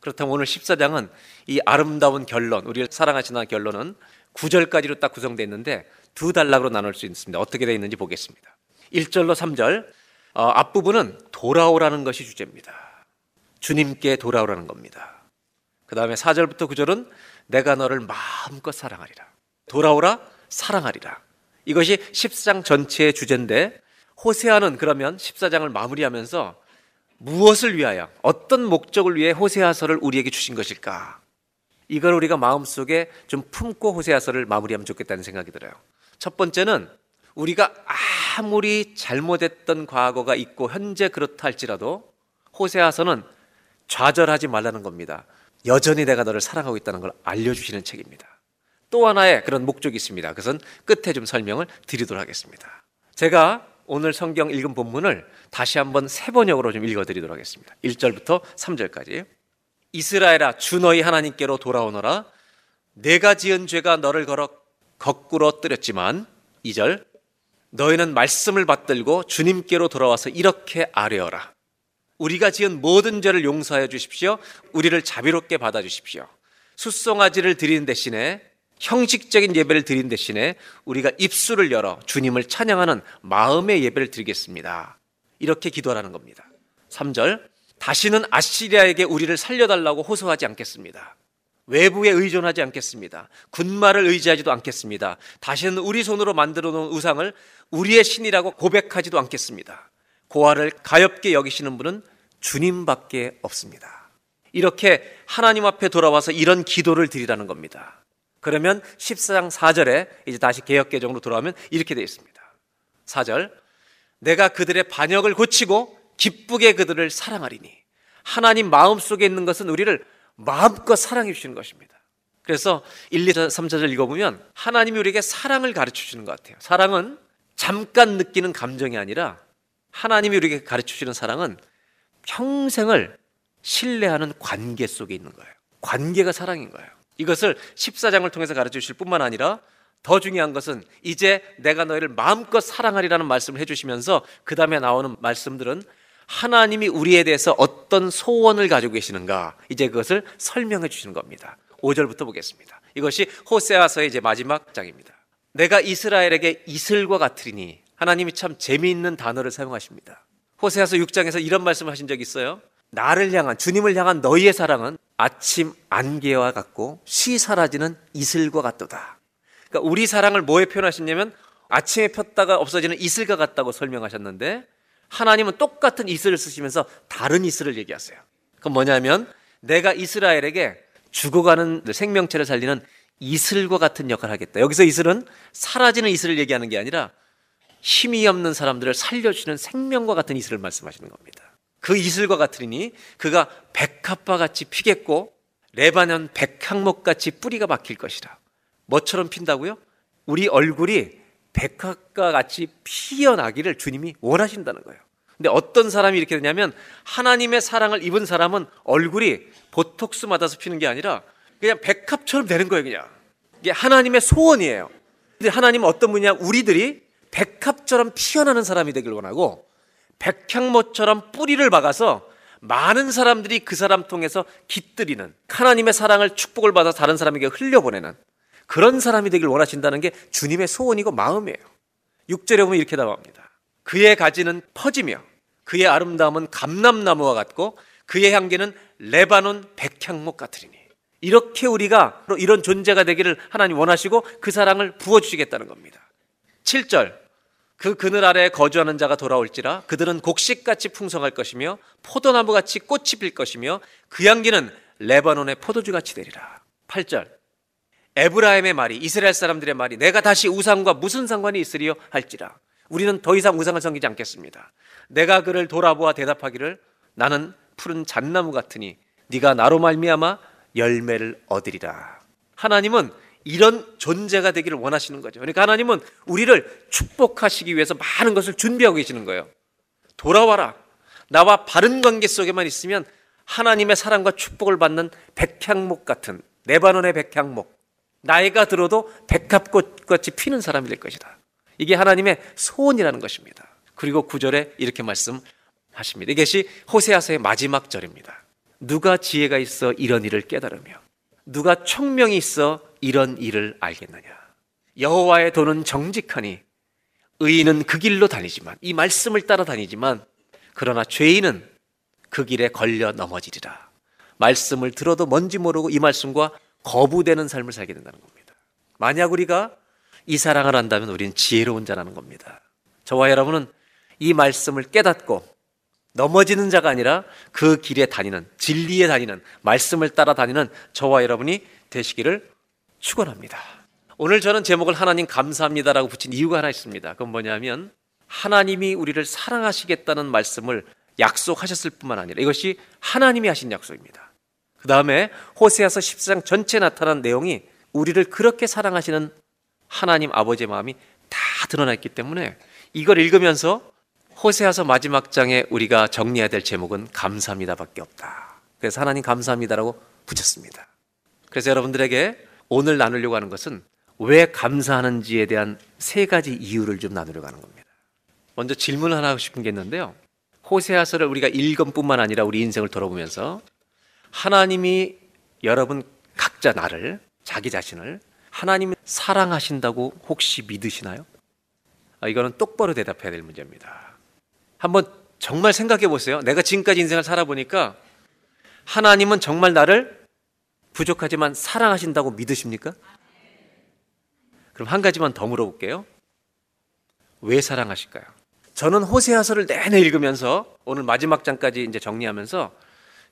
그렇다면 오늘 14장은 이 아름다운 결론, 우리를 사랑하시는 결론은 9절까지로 딱 구성되어 있는데 두 단락으로 나눌 수 있습니다. 어떻게 되어 있는지 보겠습니다. 1절로 3절 어, 앞부분은 돌아오라는 것이 주제입니다. 주님께 돌아오라는 겁니다. 그 다음에 4절부터 9절은 내가 너를 마음껏 사랑하리라. 돌아오라, 사랑하리라. 이것이 14장 전체의 주제인데 호세아는 그러면 14장을 마무리하면서 무엇을 위하여 어떤 목적을 위해 호세아서를 우리에게 주신 것일까? 이걸 우리가 마음속에 좀 품고 호세아서를 마무리하면 좋겠다는 생각이 들어요. 첫 번째는 우리가 아무리 잘못했던 과거가 있고 현재 그렇다 할지라도 호세아서는 좌절하지 말라는 겁니다. 여전히 내가 너를 사랑하고 있다는 걸 알려주시는 책입니다. 또 하나의 그런 목적이 있습니다. 그것은 끝에 좀 설명을 드리도록 하겠습니다. 제가 오늘 성경 읽은 본문을 다시 한번 세 번역으로 좀 읽어드리도록 하겠습니다. 1절부터 3절까지. 이스라엘아, 주 너희 하나님께로 돌아오너라. 내가 지은 죄가 너를 걸어 거꾸로 뜨렸지만, 2절. 너희는 말씀을 받들고 주님께로 돌아와서 이렇게 아뢰어라. 우리가 지은 모든 죄를 용서하여 주십시오. 우리를 자비롭게 받아 주십시오. 숫송아지를 드리는 대신에 형식적인 예배를 드린 대신에 우리가 입술을 열어 주님을 찬양하는 마음의 예배를 드리겠습니다. 이렇게 기도하라는 겁니다. 3절 다시는 아시리아에게 우리를 살려달라고 호소하지 않겠습니다. 외부에 의존하지 않겠습니다. 군마를 의지하지도 않겠습니다. 다시는 우리 손으로 만들어 놓은 우상을 우리의 신이라고 고백하지도 않겠습니다. 고아를 가엽게 여기시는 분은 주님밖에 없습니다. 이렇게 하나님 앞에 돌아와서 이런 기도를 드리라는 겁니다. 그러면 14장 4절에 이제 다시 개혁개정으로 돌아오면 이렇게 되어 있습니다. 4절 내가 그들의 반역을 고치고 기쁘게 그들을 사랑하리니 하나님 마음속에 있는 것은 우리를 마음껏 사랑해 주시는 것입니다. 그래서 1, 2, 3, 4절 읽어보면 하나님이 우리에게 사랑을 가르쳐 주시는 것 같아요. 사랑은 잠깐 느끼는 감정이 아니라 하나님이 우리에게 가르쳐 주시는 사랑은 평생을 신뢰하는 관계 속에 있는 거예요. 관계가 사랑인 거예요. 이것을 14장을 통해서 가르쳐 주실 뿐만 아니라 더 중요한 것은 이제 내가 너희를 마음껏 사랑하리라는 말씀을 해주시면서 그 다음에 나오는 말씀들은 하나님이 우리에 대해서 어떤 소원을 가지고 계시는가 이제 그것을 설명해 주시는 겁니다. 5절부터 보겠습니다. 이것이 호세아서의 이제 마지막 장입니다. 내가 이스라엘에게 이슬과 같으리니 하나님이 참 재미있는 단어를 사용하십니다. 호세아서 6장에서 이런 말씀을 하신 적이 있어요. 나를 향한 주님을 향한 너희의 사랑은 아침 안개와 같고 쉬 사라지는 이슬과 같도다. 그러니까 우리 사랑을 뭐에 표현하셨냐면 아침에 폈다가 없어지는 이슬과 같다고 설명하셨는데 하나님은 똑같은 이슬을 쓰시면서 다른 이슬을 얘기하세요. 그건 뭐냐면 내가 이스라엘에게 죽어가는 생명체를 살리는 이슬과 같은 역할을 하겠다. 여기서 이슬은 사라지는 이슬을 얘기하는 게 아니라 힘이 없는 사람들을 살려주는 생명과 같은 이슬을 말씀하시는 겁니다. 그 이슬과 같으니 그가 백합과 같이 피겠고 레바논 백향목 같이 뿌리가 박힐 것이라. 뭐처럼 핀다고요? 우리 얼굴이 백합과 같이 피어나기를 주님이 원하신다는 거예요. 근데 어떤 사람이 이렇게 되냐면 하나님의 사랑을 입은 사람은 얼굴이 보톡스 맞아서 피는 게 아니라 그냥 백합처럼 되는 거예요, 그냥. 이게 하나님의 소원이에요. 근데 하나님은 어떤 분이냐? 우리들이 백합처럼 피어나는 사람이 되길 원하고 백향모처럼 뿌리를 박아서 많은 사람들이 그 사람 통해서 깃들이는 하나님의 사랑을 축복을 받아 다른 사람에게 흘려보내는 그런 사람이 되길 원하신다는 게 주님의 소원이고 마음이에요. 6절에 보면 이렇게 나옵니다. 그의 가지는 퍼지며 그의 아름다움은 감람나무와 같고 그의 향기는 레바논 백향목 같으리니 이렇게 우리가 이런 존재가 되기를 하나님 원하시고 그 사랑을 부어주시겠다는 겁니다. 7절 그 그늘 아래에 거주하는 자가 돌아올지라 그들은 곡식같이 풍성할 것이며 포도나무같이 꽃이 필 것이며 그 향기는 레바논의 포도주같이 되리라. 8절 에브라임의 말이 이스라엘 사람들의 말이 내가 다시 우상과 무슨 상관이 있으리요 할지라 우리는 더 이상 우상을 섬기지 않겠습니다. 내가 그를 돌아보아 대답하기를 나는 푸른 잣나무 같으니 네가 나로 말미암아 열매를 얻으리라. 하나님은 이런 존재가 되기를 원하시는 거죠. 그러니까 하나님은 우리를 축복하시기 위해서 많은 것을 준비하고 계시는 거예요. 돌아와라. 나와 바른 관계 속에만 있으면 하나님의 사랑과 축복을 받는 백향목 같은 네바논의 백향목. 나이가 들어도 백합꽃 같이 피는 사람이 될 것이다. 이게 하나님의 소원이라는 것입니다. 그리고 구절에 이렇게 말씀하십니다. 이것이 호세아서의 마지막 절입니다. 누가 지혜가 있어 이런 일을 깨달으며 누가 총명이 있어 이런 일을 알겠느냐. 여호와의 도는 정직하니 의인은 그 길로 다니지만 이 말씀을 따라 다니지만 그러나 죄인은 그 길에 걸려 넘어지리라. 말씀을 들어도 뭔지 모르고 이 말씀과 거부되는 삶을 살게 된다는 겁니다. 만약 우리가 이 사랑을 한다면 우리는 지혜로운 자라는 겁니다. 저와 여러분은 이 말씀을 깨닫고 넘어지는 자가 아니라 그 길에 다니는 진리에 다니는 말씀을 따라 다니는 저와 여러분이 되시기를 축원합니다. 오늘 저는 제목을 하나님 감사합니다라고 붙인 이유가 하나 있습니다. 그건 뭐냐면 하나님이 우리를 사랑하시겠다는 말씀을 약속하셨을 뿐만 아니라 이것이 하나님이 하신 약속입니다. 그 다음에 호세아서 14장 전체에 나타난 내용이 우리를 그렇게 사랑하시는 하나님 아버지의 마음이 다 드러나 있기 때문에 이걸 읽으면서 호세아서 마지막 장에 우리가 정리해야 될 제목은 감사합니다밖에 없다. 그래서 하나님 감사합니다라고 붙였습니다. 그래서 여러분들에게 오늘 나누려고 하는 것은 왜 감사하는지에 대한 세 가지 이유를 좀 나누려고 하는 겁니다. 먼저 질문 하나 하고 싶은 게 있는데요. 호세아서를 우리가 읽은 뿐만 아니라 우리 인생을 돌아보면서 하나님이 여러분 각자 나를 자기 자신을 하나님이 사랑하신다고 혹시 믿으시나요? 아, 이거는 똑바로 대답해야 될 문제입니다. 한번 정말 생각해 보세요. 내가 지금까지 인생을 살아보니까 하나님은 정말 나를 부족하지만 사랑하신다고 믿으십니까? 그럼 한 가지만 더 물어볼게요. 왜 사랑하실까요? 저는 호세아서를 내내 읽으면서 오늘 마지막 장까지 이제 정리하면서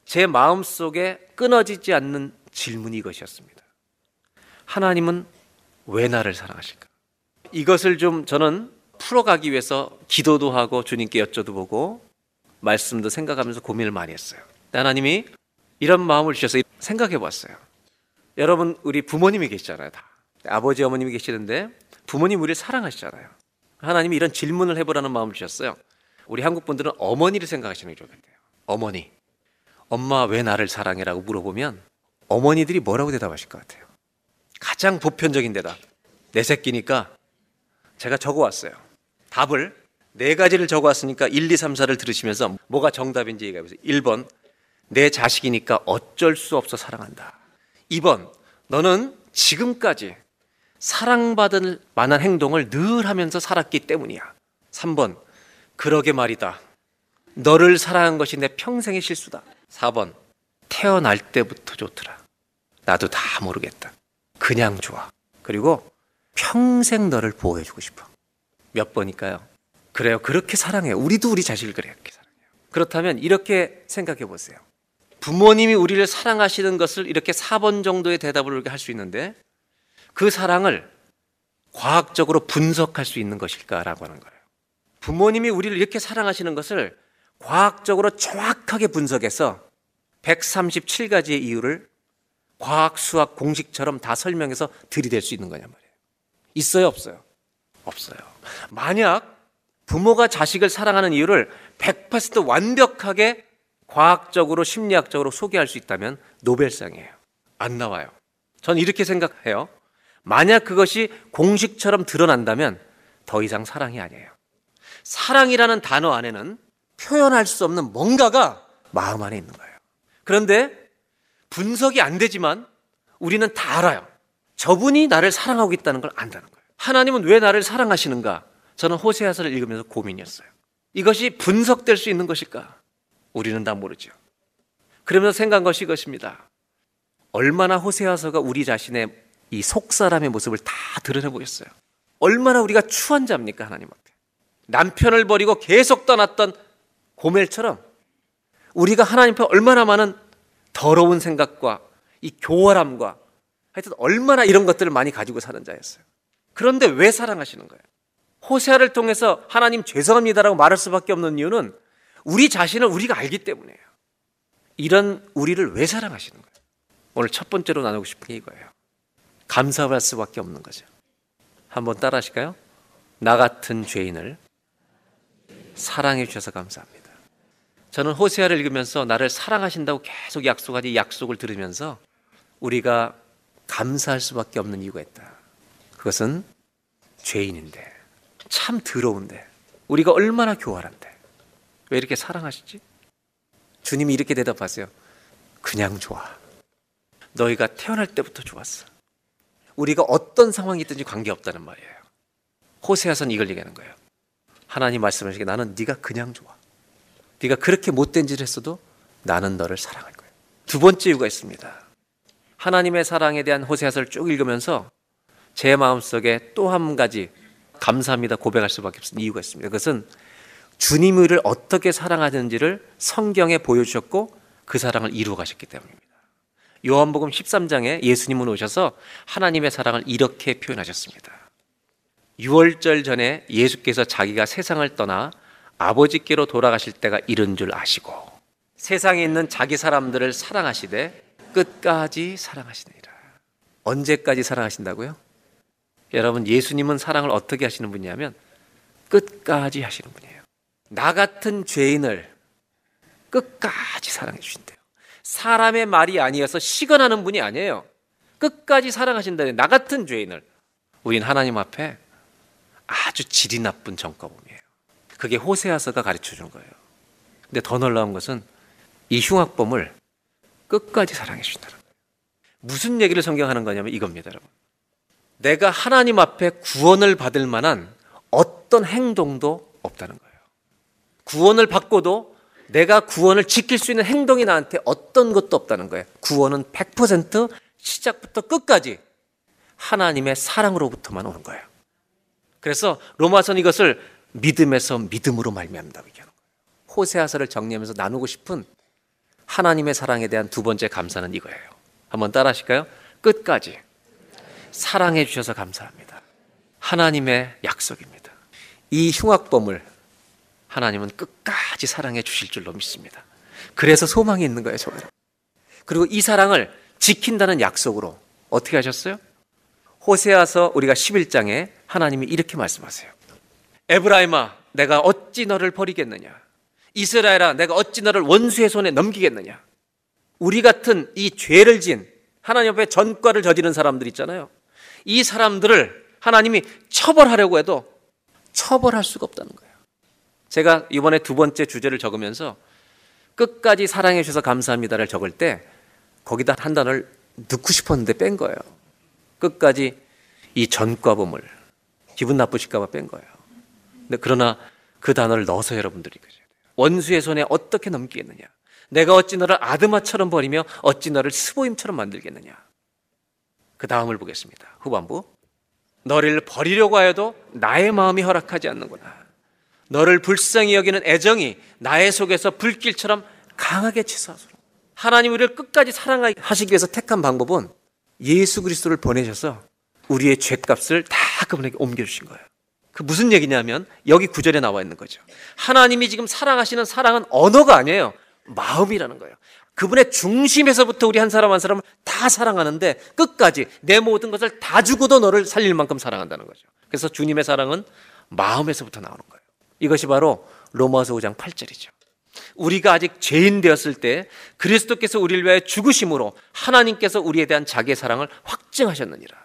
제 마음 속에 끊어지지 않는 질문이 이것이었습니다. 하나님은 왜 나를 사랑하실까? 이것을 좀 저는 풀어가기 위해서 기도도 하고 주님께 여쭤도 보고 말씀도 생각하면서 고민을 많이 했어요. 하나님이 이런 마음을 주셔서 생각해 봤어요. 여러분, 우리 부모님이 계시잖아요. 다. 아버지, 어머님이 계시는데 부모님 우리를 사랑하시잖아요. 하나님이 이런 질문을 해보라는 마음을 주셨어요. 우리 한국 분들은 어머니를 생각하시는 게 좋겠대요. 어머니, 엄마 왜 나를 사랑해라고 물어보면 어머니들이 뭐라고 대답하실 것 같아요? 가장 보편적인 대답. 내 새끼니까 제가 적어 왔어요. 답을 네 가지를 적어 왔으니까 1, 2, 3, 4를 들으시면서 뭐가 정답인지 얘기해 보세요. 1번. 내 자식이니까 어쩔 수 없어 사랑한다. 2번. 너는 지금까지 사랑받을 만한 행동을 늘 하면서 살았기 때문이야. 3번. 그러게 말이다. 너를 사랑한 것이 내 평생의 실수다. 4번. 태어날 때부터 좋더라. 나도 다 모르겠다. 그냥 좋아. 그리고 평생 너를 보호해주고 싶어. 몇 번일까요? 그래요. 그렇게 사랑해요. 우리도 우리 자식을 그렇게 사랑해요. 그렇다면 이렇게 생각해 보세요. 부모님이 우리를 사랑하시는 것을 이렇게 4번 정도의 대답을 할 수 있는데 그 사랑을 과학적으로 분석할 수 있는 것일까라고 하는 거예요. 부모님이 우리를 이렇게 사랑하시는 것을 과학적으로 정확하게 분석해서 137가지의 이유를 과학, 수학, 공식처럼 다 설명해서 들이댈 수 있는 거냐 말이에요. 있어요, 없어요? 없어요. 만약 부모가 자식을 사랑하는 이유를 100% 완벽하게 과학적으로 심리학적으로 소개할 수 있다면 노벨상이에요. 안 나와요. 전 이렇게 생각해요. 만약 그것이 공식처럼 드러난다면 더 이상 사랑이 아니에요. 사랑이라는 단어 안에는 표현할 수 없는 뭔가가 마음 안에 있는 거예요. 그런데 분석이 안 되지만 우리는 다 알아요. 저분이 나를 사랑하고 있다는 걸 안다는 거예요. 하나님은 왜 나를 사랑하시는가? 저는 호세아서를 읽으면서 고민이었어요. 이것이 분석될 수 있는 것일까? 우리는 다 모르죠. 그러면서 생각한 것이 이것입니다. 얼마나 호세아서가 우리 자신의 이 속사람의 모습을 다 드러내 보겠어요. 얼마나 우리가 추한 자입니까, 하나님 앞에. 남편을 버리고 계속 떠났던 고멜처럼 우리가 하나님 앞에 얼마나 많은 더러운 생각과 이 교활함과 하여튼 얼마나 이런 것들을 많이 가지고 사는 자였어요. 그런데 왜 사랑하시는 거예요? 호세아를 통해서 하나님 죄송합니다라고 말할 수밖에 없는 이유는 우리 자신을 우리가 알기 때문이에요. 이런 우리를 왜 사랑하시는 거예요? 오늘 첫 번째로 나누고 싶은 게 이거예요. 감사할 수밖에 없는 거죠. 한번 따라 하실까요? 나 같은 죄인을 사랑해 주셔서 감사합니다. 저는 호세아를 읽으면서 나를 사랑하신다고 계속 약속하니 약속을 들으면서 우리가 감사할 수밖에 없는 이유가 있다. 그것은 죄인인데 참 더러운데 우리가 얼마나 교활한데 왜 이렇게 사랑하시지? 주님이 이렇게 대답하세요. 그냥 좋아. 너희가 태어날 때부터 좋았어. 우리가 어떤 상황이든지 관계없다는 말이에요. 호세아선 이걸 얘기하는 거예요. 하나님 말씀하시기에 나는 네가 그냥 좋아. 네가 그렇게 못된 짓을 했어도 나는 너를 사랑할 거야. 두 번째 이유가 있습니다. 하나님의 사랑에 대한 호세아서를 쭉 읽으면서 제 마음속에 또 한 가지 감사합니다 고백할 수밖에 없는 이유가 있습니다. 그것은 우리를 어떻게 사랑하는지를 성경에 보여주셨고 그 사랑을 이루어 가셨기 때문입니다. 요한복음 13장에 예수님은 오셔서 하나님의 사랑을 이렇게 표현하셨습니다. 6월절 전에 예수께서 자기가 세상을 떠나 아버지께로 돌아가실 때가 이른 줄 아시고 세상에 있는 자기 사람들을 사랑하시되 끝까지 사랑하시느니라. 언제까지 사랑하신다고요? 여러분 예수님은 사랑을 어떻게 하시는 분이냐면 끝까지 하시는 분이에요. 나 같은 죄인을 끝까지 사랑해 주신대요. 사람의 말이 아니어서 시건하는 분이 아니에요. 끝까지 사랑하신다는 나 같은 죄인을 우린 하나님 앞에 아주 질이 나쁜 정과범이에요. 그게 호세아서가 가르쳐 준 거예요. 근데 더 놀라운 것은 이 흉악범을 끝까지 사랑해 주신다는 거예요. 무슨 얘기를 성경하는 거냐면 이겁니다, 여러분. 내가 하나님 앞에 구원을 받을 만한 어떤 행동도 없다는 거예요. 구원을 받고도 내가 구원을 지킬 수 있는 행동이 나한테 어떤 것도 없다는 거예요. 구원은 100% 시작부터 끝까지 하나님의 사랑으로부터만 오는 거예요. 그래서 로마선 이것을 믿음에서 믿음으로 말미암는다고 얘기하는 거예요. 호세아서를 정리하면서 나누고 싶은 하나님의 사랑에 대한 두 번째 감사는 이거예요. 한번 따라 하실까요? 끝까지 사랑해 주셔서 감사합니다. 하나님의 약속입니다. 이 흉악범을 하나님은 끝까지 사랑해 주실 줄로 믿습니다. 그래서 소망이 있는 거예요, 저는. 그리고 이 사랑을 지킨다는 약속으로 어떻게 하셨어요? 호세아서 우리가 11장에 하나님이 이렇게 말씀하세요. 에브라임아, 내가 어찌 너를 버리겠느냐? 이스라엘아 내가 어찌 너를 원수의 손에 넘기겠느냐. 우리 같은 이 죄를 지은 하나님 앞에 전과를 저지른 사람들 있잖아요. 이 사람들을 하나님이 처벌하려고 해도 처벌할 수가 없다는 거예요. 제가 이번에 두 번째 주제를 적으면서 끝까지 사랑해 주셔서 감사합니다를 적을 때 거기다 한 단어를 넣고 싶었는데 뺀 거예요. 끝까지 이 전과범을 기분 나쁘실까봐 뺀 거예요. 근데 그러나 그 단어를 넣어서 여러분들이 원수의 손에 어떻게 넘기겠느냐? 내가 어찌 너를 아드마처럼 버리며 어찌 너를 스보임처럼 만들겠느냐? 그 다음을 보겠습니다. 후반부. 너를 버리려고 하여도 나의 마음이 허락하지 않는구나. 너를 불쌍히 여기는 애정이 나의 속에서 불길처럼 강하게 치솟으로. 하나님 우리를 끝까지 사랑하시기 위해서 택한 방법은 예수 그리스도를 보내셔서 우리의 죄값을 다 그분에게 옮겨주신 거예요. 그 무슨 얘기냐면 여기 구절에 나와 있는 거죠. 하나님이 지금 사랑하시는 사랑은 언어가 아니에요. 마음이라는 거예요. 그분의 중심에서부터 우리 한 사람 한 사람을 다 사랑하는데 끝까지 내 모든 것을 다 주고도 너를 살릴 만큼 사랑한다는 거죠. 그래서 주님의 사랑은 마음에서부터 나오는 거예요. 이것이 바로 로마서 5장 8절이죠. 우리가 아직 죄인 되었을 때 그리스도께서 우리를 위하여 죽으심으로 하나님께서 우리에 대한 자기의 사랑을 확증하셨느니라.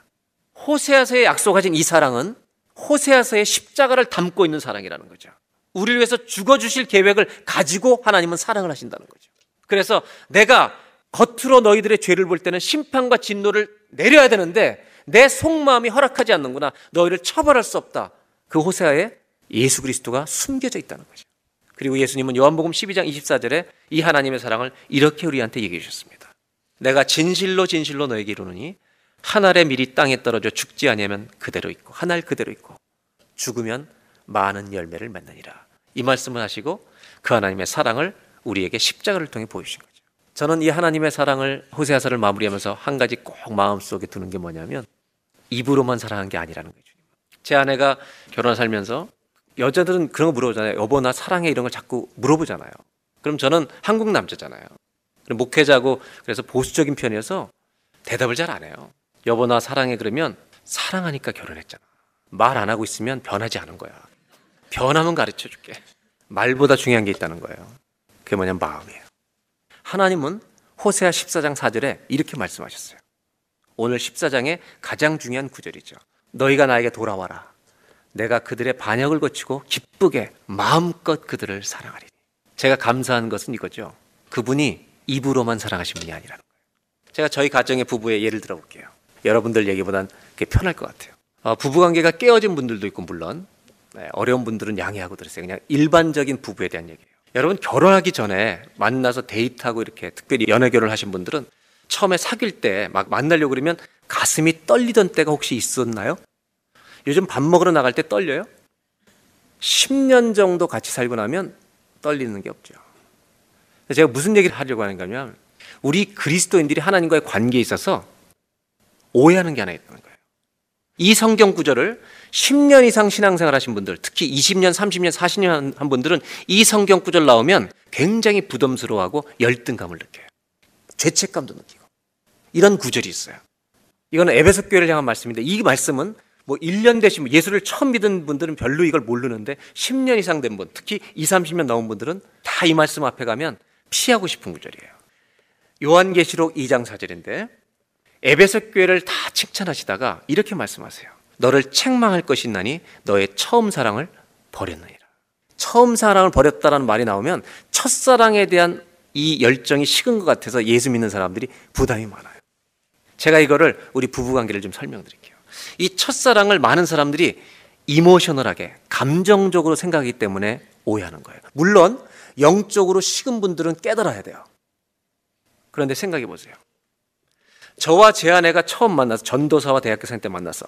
호세아서에 약속하신 이 사랑은 호세아서의 십자가를 담고 있는 사랑이라는 거죠. 우리를 위해서 죽어주실 계획을 가지고 하나님은 사랑을 하신다는 거죠. 그래서 내가 겉으로 너희들의 죄를 볼 때는 심판과 진노를 내려야 되는데 내 속마음이 허락하지 않는구나. 너희를 처벌할 수 없다. 그 호세아에 예수 그리스도가 숨겨져 있다는 거죠. 그리고 예수님은 요한복음 12장 24절에 이 하나님의 사랑을 이렇게 우리한테 얘기해 주셨습니다. 내가 진실로 진실로 너에게 이르노니 한 알의 밀이 땅에 떨어져 죽지 아니하면 그대로 있고 한 알 그대로 있고 죽으면 많은 열매를 맺느니라. 이 말씀을 하시고 그 하나님의 사랑을 우리에게 십자가를 통해 보여주신 거죠. 저는 이 하나님의 사랑을 호세아서를 마무리하면서 한 가지 꼭 마음속에 두는 게 뭐냐면 입으로만 사랑한 게 아니라는 거죠. 제 아내가 결혼 살면서 여자들은 그런 거 물어보잖아요. 여보 나 사랑해 이런 걸 자꾸 물어보잖아요. 그럼 저는 한국 남자잖아요. 목회자고 그래서 보수적인 편이어서 대답을 잘 안 해요. 여보 나 사랑해 그러면 사랑하니까 결혼했잖아. 말 안 하고 있으면 변하지 않은 거야. 변하면 가르쳐 줄게. 말보다 중요한 게 있다는 거예요. 그게 뭐냐면 마음이에요. 하나님은 호세아 14장 4절에 이렇게 말씀하셨어요. 오늘 14장의 가장 중요한 구절이죠. 너희가 나에게 돌아와라. 내가 그들의 반역을 거치고 기쁘게 마음껏 그들을 사랑하리니. 제가 감사한 것은 이거죠. 그분이 입으로만 사랑하신 분이 아니라는 거예요. 제가 저희 가정의 부부의 예를 들어 볼게요. 여러분들 얘기보단 편할 것 같아요. 어, 부부관계가 깨어진 분들도 있고 물론 네, 어려운 분들은 양해하고 들으세요. 그냥 일반적인 부부에 대한 얘기예요. 여러분 결혼하기 전에 만나서 데이트하고 이렇게 특별히 연애 결혼을 하신 분들은 처음에 사귈 때 막 만나려고 그러면 가슴이 떨리던 때가 혹시 있었나요? 요즘 밥 먹으러 나갈 때 떨려요? 10년 정도 같이 살고 나면 떨리는 게 없죠. 제가 무슨 얘기를 하려고 하는가 하면 우리 그리스도인들이 하나님과의 관계에 있어서 오해하는 게 하나 있다는 거예요. 이 성경 구절을 10년 이상 신앙생활 하신 분들, 특히 20년, 30년, 40년 한 분들은 이 성경 구절 나오면 굉장히 부담스러워하고 열등감을 느껴요. 죄책감도 느끼고. 이런 구절이 있어요. 이거는 에베소 교회를 향한 말씀인데 이 말씀은 뭐 1년 되신 예수를 처음 믿은 분들은 별로 이걸 모르는데 10년 이상 된 분, 특히 20, 30년 넘은 분들은 다 이 말씀 앞에 가면 피하고 싶은 구절이에요. 요한계시록 2장 4절인데 에베소 교회를 다 칭찬하시다가 이렇게 말씀하세요. 너를 책망할 것이 나니 너의 처음 사랑을 버렸느니라. 처음 사랑을 버렸다라는 말이 나오면 첫사랑에 대한 이 열정이 식은 것 같아서 예수 믿는 사람들이 부담이 많아요. 제가 이거를 우리 부부 관계를 좀 설명드릴게요. 이 첫사랑을 많은 사람들이 이모셔널하게 감정적으로 생각하기 때문에 오해하는 거예요. 물론 영적으로 식은 분들은 깨달아야 돼요. 그런데 생각해 보세요. 저와 제 아내가 처음 만나서 전도사와 대학교생 때 만나서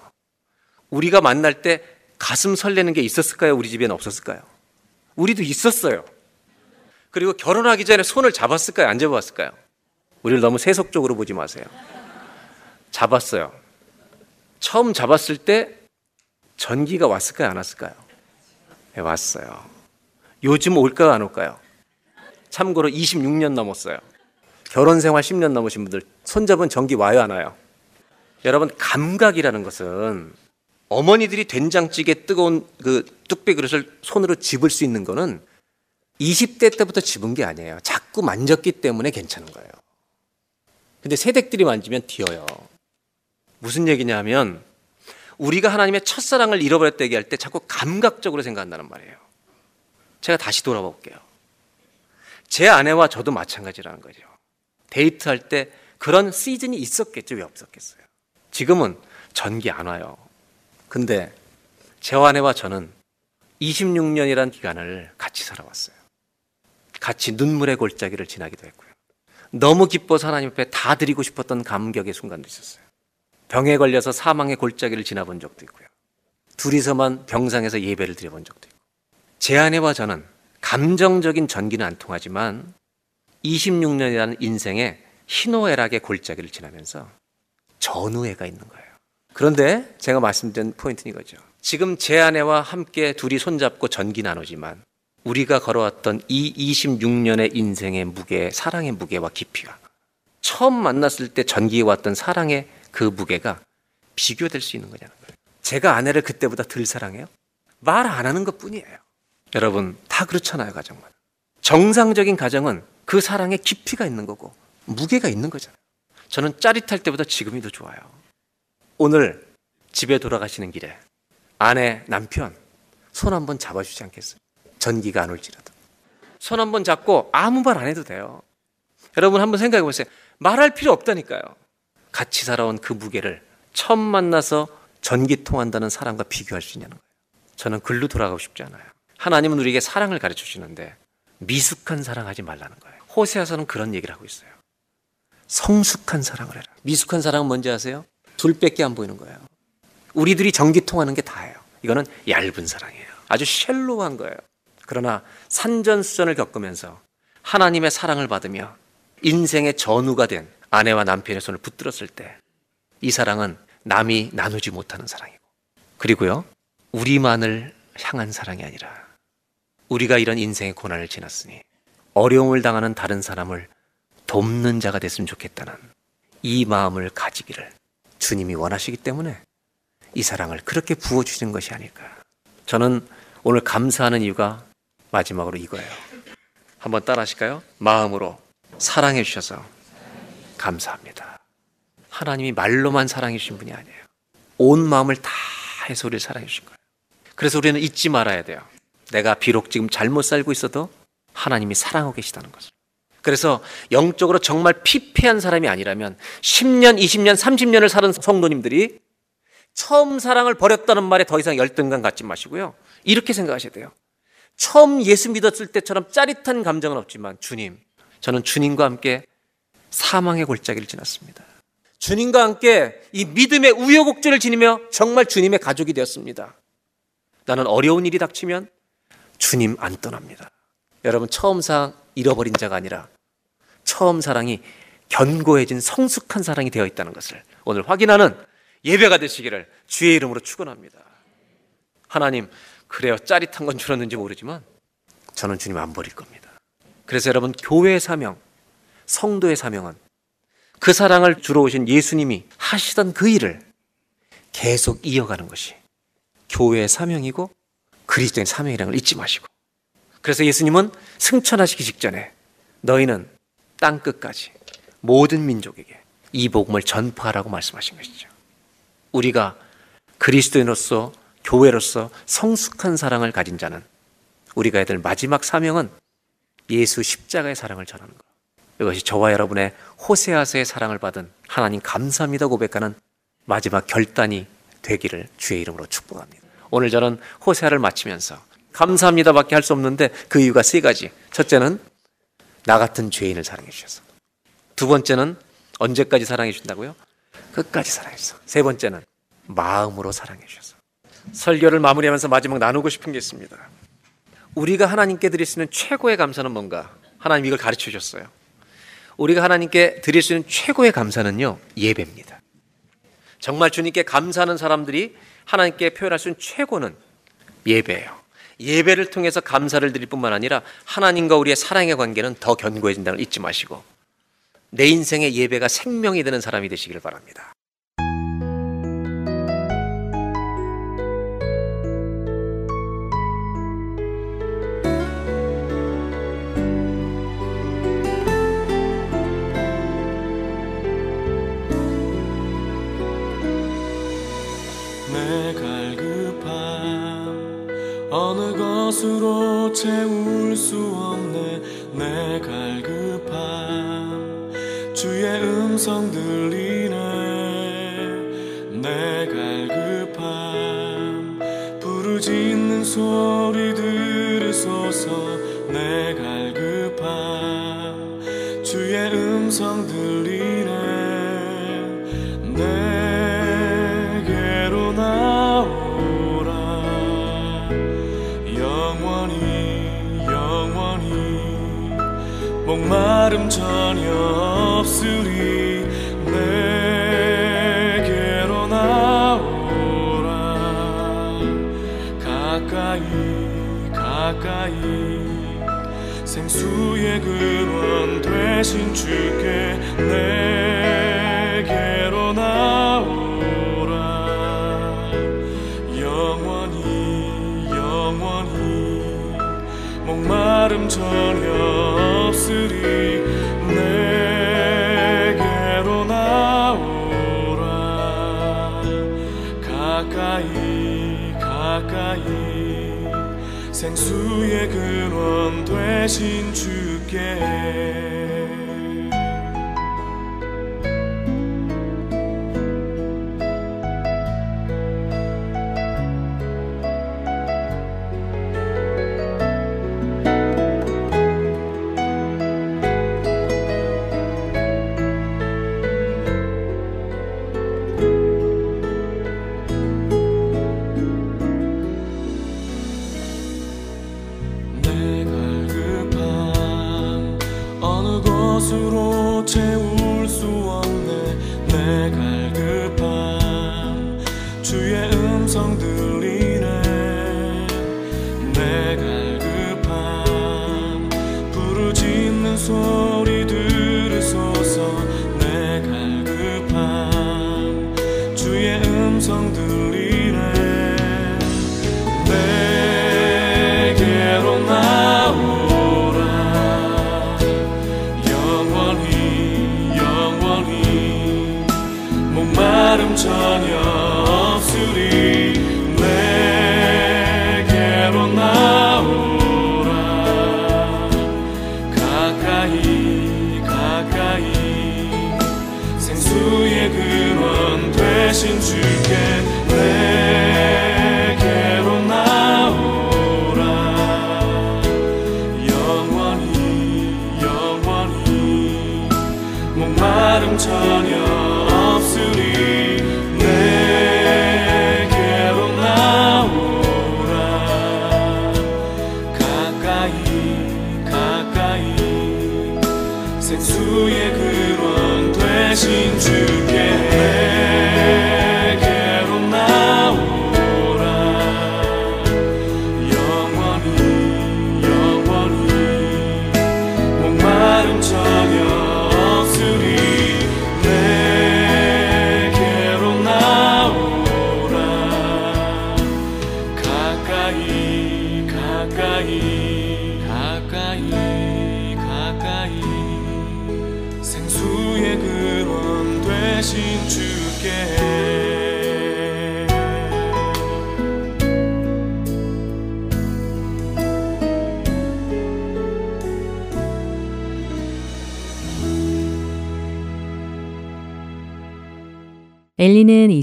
우리가 만날 때 가슴 설레는 게 있었을까요? 우리 집에는 없었을까요? 우리도 있었어요. 그리고 결혼하기 전에 손을 잡았을까요? 안 잡았을까요? 우리를 너무 세속적으로 보지 마세요. 잡았어요. 처음 잡았을 때 전기가 왔을까요? 안 왔을까요? 네, 왔어요. 요즘 올까요? 안 올까요? 참고로 26년 넘었어요. 결혼 생활 10년 넘으신 분들 손잡은 전기 와요 안 와요? 여러분 감각이라는 것은 어머니들이 된장찌개 뜨거운 그 뚝배 그릇을 손으로 집을 수 있는 거는 20대 때부터 집은 게 아니에요. 자꾸 만졌기 때문에 괜찮은 거예요. 근데 새댁들이 만지면 뒤어요. 무슨 얘기냐면 우리가 하나님의 첫사랑을 잃어버렸다 얘기할 때 자꾸 감각적으로 생각한다는 말이에요. 제가 다시 돌아볼게요. 제 아내와 저도 마찬가지라는 거죠. 데이트할 때 그런 시즌이 있었겠죠. 왜 없었겠어요? 지금은 전기 안 와요. 근데 제 아내와 저는 26년이란 기간을 같이 살아왔어요. 같이 눈물의 골짜기를 지나기도 했고요. 너무 기뻐서 하나님 앞에 다 드리고 싶었던 감격의 순간도 있었어요. 병에 걸려서 사망의 골짜기를 지나본 적도 있고요. 둘이서만 병상에서 예배를 드려본 적도 있고. 제 아내와 저는 감정적인 전기는 안 통하지만 26년이라는 인생의 희노애락의 골짜기를 지나면서 전우애가 있는 거예요. 그런데 제가 말씀드린 포인트는 이거죠. 지금 제 아내와 함께 둘이 손잡고 전기 나누지만 우리가 걸어왔던 이 26년의 인생의 무게, 사랑의 무게와 깊이가 처음 만났을 때 전기에 왔던 사랑의 그 무게가 비교될 수 있는 거냐는 거예요. 제가 아내를 그때보다 덜 사랑해요? 말 안 하는 것 뿐이에요. 여러분, 다 그렇잖아요, 가정은. 정상적인 가정은 그 사랑에 깊이가 있는 거고, 무게가 있는 거잖아요. 저는 짜릿할 때보다 지금이 더 좋아요. 오늘 집에 돌아가시는 길에 아내, 남편, 손 한번 잡아주지 않겠어요? 전기가 안 올지라도. 손 한번 잡고 아무 말 안 해도 돼요. 여러분 한번 생각해 보세요. 말할 필요 없다니까요. 같이 살아온 그 무게를 처음 만나서 전기 통한다는 사람과 비교할 수 있냐는 거예요. 저는 글로 돌아가고 싶지 않아요. 하나님은 우리에게 사랑을 가르쳐 주시는데 미숙한 사랑하지 말라는 거예요. 호세아서는 그런 얘기를 하고 있어요. 성숙한 사랑을 해라. 미숙한 사랑은 뭔지 아세요? 둘밖에 안 보이는 거예요. 우리들이 전기 통하는 게 다예요. 이거는 얇은 사랑이에요. 아주 쉘로한 거예요. 그러나 산전수전을 겪으면서 하나님의 사랑을 받으며 인생의 전우가 된 아내와 남편의 손을 붙들었을 때 이 사랑은 남이 나누지 못하는 사랑이고 그리고요 우리만을 향한 사랑이 아니라 우리가 이런 인생의 고난을 지났으니 어려움을 당하는 다른 사람을 돕는 자가 됐으면 좋겠다는 이 마음을 가지기를 주님이 원하시기 때문에 이 사랑을 그렇게 부어주시는 것이 아닐까. 저는 오늘 감사하는 이유가 마지막으로 이거예요. 한번 따라 하실까요? 마음으로 사랑해 주셔서 감사합니다. 하나님이 말로만 사랑해 주신 분이 아니에요. 온 마음을 다 해서 우리를 사랑해 주신 거예요. 그래서 우리는 잊지 말아야 돼요. 내가 비록 지금 잘못 살고 있어도 하나님이 사랑하고 계시다는 것을. 그래서 영적으로 정말 피폐한 사람이 아니라면 10년, 20년, 30년을 사는 성도님들이 처음 사랑을 버렸다는 말에 더 이상 열등감 갖지 마시고요. 이렇게 생각하셔야 돼요. 처음 예수 믿었을 때처럼 짜릿한 감정은 없지만 주님, 저는 주님과 함께 사망의 골짜기를 지났습니다. 주님과 함께 이 믿음의 우여곡절을 지니며 정말 주님의 가족이 되었습니다. 나는 어려운 일이 닥치면 주님 안 떠납니다. 여러분 처음 사랑 잃어버린 자가 아니라 처음 사랑이 견고해진 성숙한 사랑이 되어 있다는 것을 오늘 확인하는 예배가 되시기를 주의 이름으로 축원합니다. 하나님 그래요 짜릿한 건 줄었는지 모르지만 저는 주님 안 버릴 겁니다. 그래서 여러분 교회의 사명, 성도의 사명은 그 사랑을 주러 오신 예수님이 하시던 그 일을 계속 이어가는 것이 교회의 사명이고 그리스도의 사명이라는 걸 잊지 마시고 그래서 예수님은 승천하시기 직전에 너희는 땅 끝까지 모든 민족에게 이 복음을 전파하라고 말씀하신 것이죠. 우리가 그리스도인으로서 교회로서 성숙한 사랑을 가진 자는 우리가 해야 될 마지막 사명은 예수 십자가의 사랑을 전하는 것. 이것이 저와 여러분의 호세아서의 사랑을 받은 하나님 감사합니다 고백하는 마지막 결단이 되기를 주의 이름으로 축복합니다. 오늘 저는 호세아를 마치면서 감사합니다밖에 할 수 없는데 그 이유가 세 가지. 첫째는 나 같은 죄인을 사랑해 주셔서. 두 번째는 언제까지 사랑해 주신다고요? 끝까지 사랑해 주셔서. 세 번째는 마음으로 사랑해 주셔서. 설교를 마무리하면서 마지막 나누고 싶은 게 있습니다. 우리가 하나님께 드릴 수 있는 최고의 감사는 뭔가? 하나님 이걸 가르쳐 주셨어요. 우리가 하나님께 드릴 수 있는 최고의 감사는요, 예배입니다. 정말 주님께 감사하는 사람들이 하나님께 표현할 수 있는 최고는 예배예요. 예배를 통해서 감사를 드릴 뿐만 아니라 하나님과 우리의 사랑의 관계는 더 견고해진다는 걸 잊지 마시고 내 인생의 예배가 생명이 되는 사람이 되시길 바랍니다.
것으로 채울 수 없네. 내 갈급함 주의 음성 들리네. 내 갈급함 부르짖는 소리 들으소서 내 갈급함 가까이 가까이. 생수의 근원 되신 주께 내게로 나오라. 영원히 영원히 목마름 전혀 없으리 생수의 근원 되신 주께 되신 주께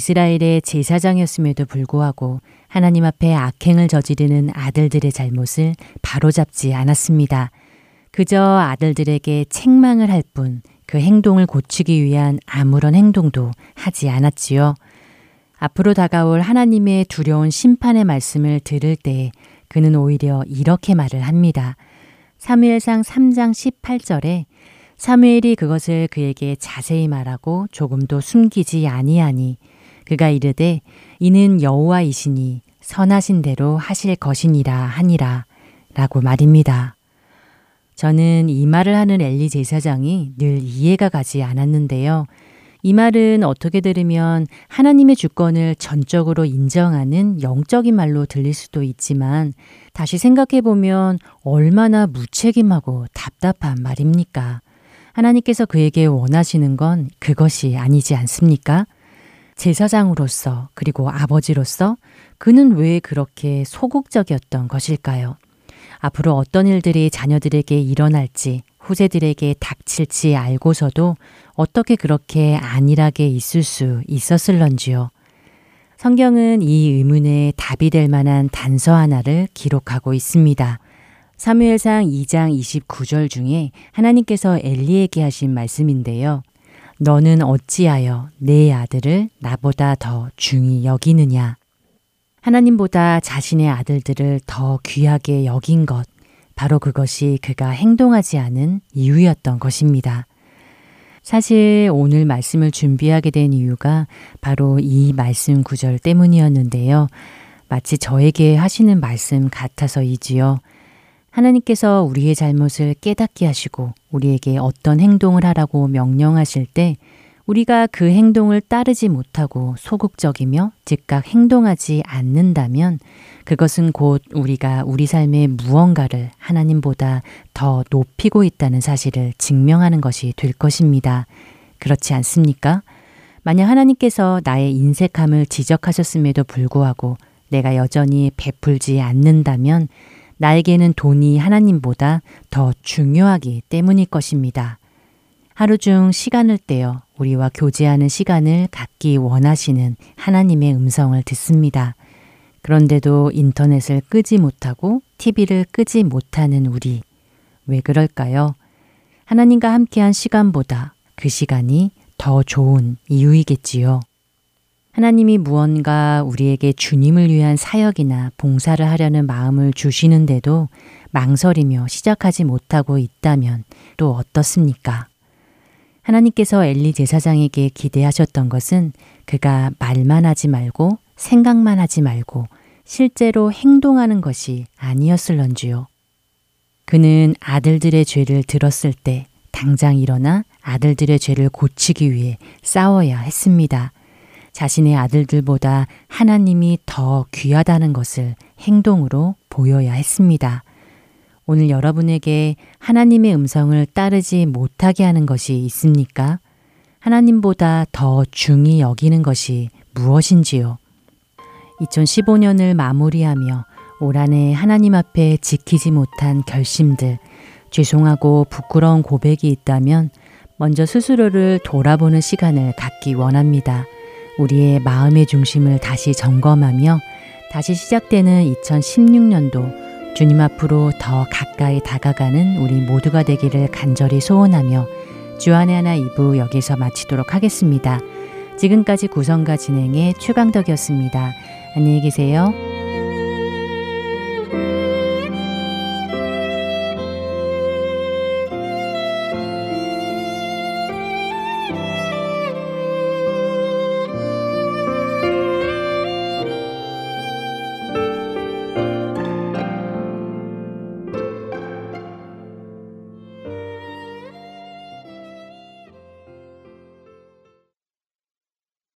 이스라엘의 제사장이었음에도 불구하고 하나님 앞에 악행을 저지르는 아들들의 잘못을 바로잡지 않았습니다. 그저 아들들에게 책망을 할 뿐 그 행동을 고치기 위한 아무런 행동도 하지 않았지요. 앞으로 다가올 하나님의 두려운 심판의 말씀을 들을 때 그는 오히려 이렇게 말을 합니다. 사무엘상 3장 18절에 사무엘이 그것을 그에게 자세히 말하고 조금도 숨기지 아니하니 그가 이르되 이는 여호와이시니 선하신 대로 하실 것이니라 하니라 라고 말입니다. 저는 이 말을 하는 엘리 제사장이 늘 이해가 가지 않았는데요. 이 말은 어떻게 들으면 하나님의 주권을 전적으로 인정하는 영적인 말로 들릴 수도 있지만 다시 생각해 보면 얼마나 무책임하고 답답한 말입니까? 하나님께서 그에게 원하시는 건 그것이 아니지 않습니까? 제사장으로서 그리고 아버지로서 그는 왜 그렇게 소극적이었던 것일까요? 앞으로 어떤 일들이 자녀들에게 일어날지 후세들에게 닥칠지 알고서도 어떻게 그렇게 안일하게 있을 수 있었을런지요. 성경은 이 의문에 답이 될 만한 단서 하나를 기록하고 있습니다. 사무엘상 2장 29절 중에 하나님께서 엘리에게 하신 말씀인데요. 너는 어찌하여 내 아들을 나보다 더 중히 여기느냐? 하나님보다 자신의 아들들을 더 귀하게 여긴 것, 바로 그것이 그가 행동하지 않은 이유였던 것입니다. 사실 오늘 말씀을 준비하게 된 이유가 바로 이 말씀 구절 때문이었는데요. 마치 저에게 하시는 말씀 같아서이지요. 하나님께서 우리의 잘못을 깨닫게 하시고 우리에게 어떤 행동을 하라고 명령하실 때 우리가 그 행동을 따르지 못하고 소극적이며 즉각 행동하지 않는다면 그것은 곧 우리가 우리 삶의 무언가를 하나님보다 더 높이고 있다는 사실을 증명하는 것이 될 것입니다. 그렇지 않습니까? 만약 하나님께서 나의 인색함을 지적하셨음에도 불구하고 내가 여전히 베풀지 않는다면 나에게는 돈이 하나님보다 더 중요하기 때문일 것입니다. 하루 중 시간을 떼어 우리와 교제하는 시간을 갖기 원하시는 하나님의 음성을 듣습니다. 그런데도 인터넷을 끄지 못하고 TV를 끄지 못하는 우리. 왜 그럴까요? 하나님과 함께한 시간보다 그 시간이 더 좋은 이유이겠지요. 하나님이 무언가 우리에게 주님을 위한 사역이나 봉사를 하려는 마음을 주시는데도 망설이며 시작하지 못하고 있다면 또 어떻습니까? 하나님께서 엘리 제사장에게 기대하셨던 것은 그가 말만 하지 말고 생각만 하지 말고 실제로 행동하는 것이 아니었을런지요. 그는 아들들의 죄를 들었을 때 당장 일어나 아들들의 죄를 고치기 위해 싸워야 했습니다. 자신의 아들들보다 하나님이 더 귀하다는 것을 행동으로 보여야 했습니다. 오늘 여러분에게 하나님의 음성을 따르지 못하게 하는 것이 있습니까? 하나님보다 더 중히 여기는 것이 무엇인지요? 2015년을 마무리하며 올 한해 하나님 앞에 지키지 못한 결심들, 죄송하고 부끄러운 고백이 있다면 먼저 스스로를 돌아보는 시간을 갖기 원합니다. 우리의 마음의 중심을 다시 점검하며 다시 시작되는 2016년도 주님 앞으로 더 가까이 다가가는 우리 모두가 되기를 간절히 소원하며 주안의 하나 2부 여기서 마치도록 하겠습니다. 지금까지 구성과 진행의 최강덕이었습니다. 안녕히 계세요.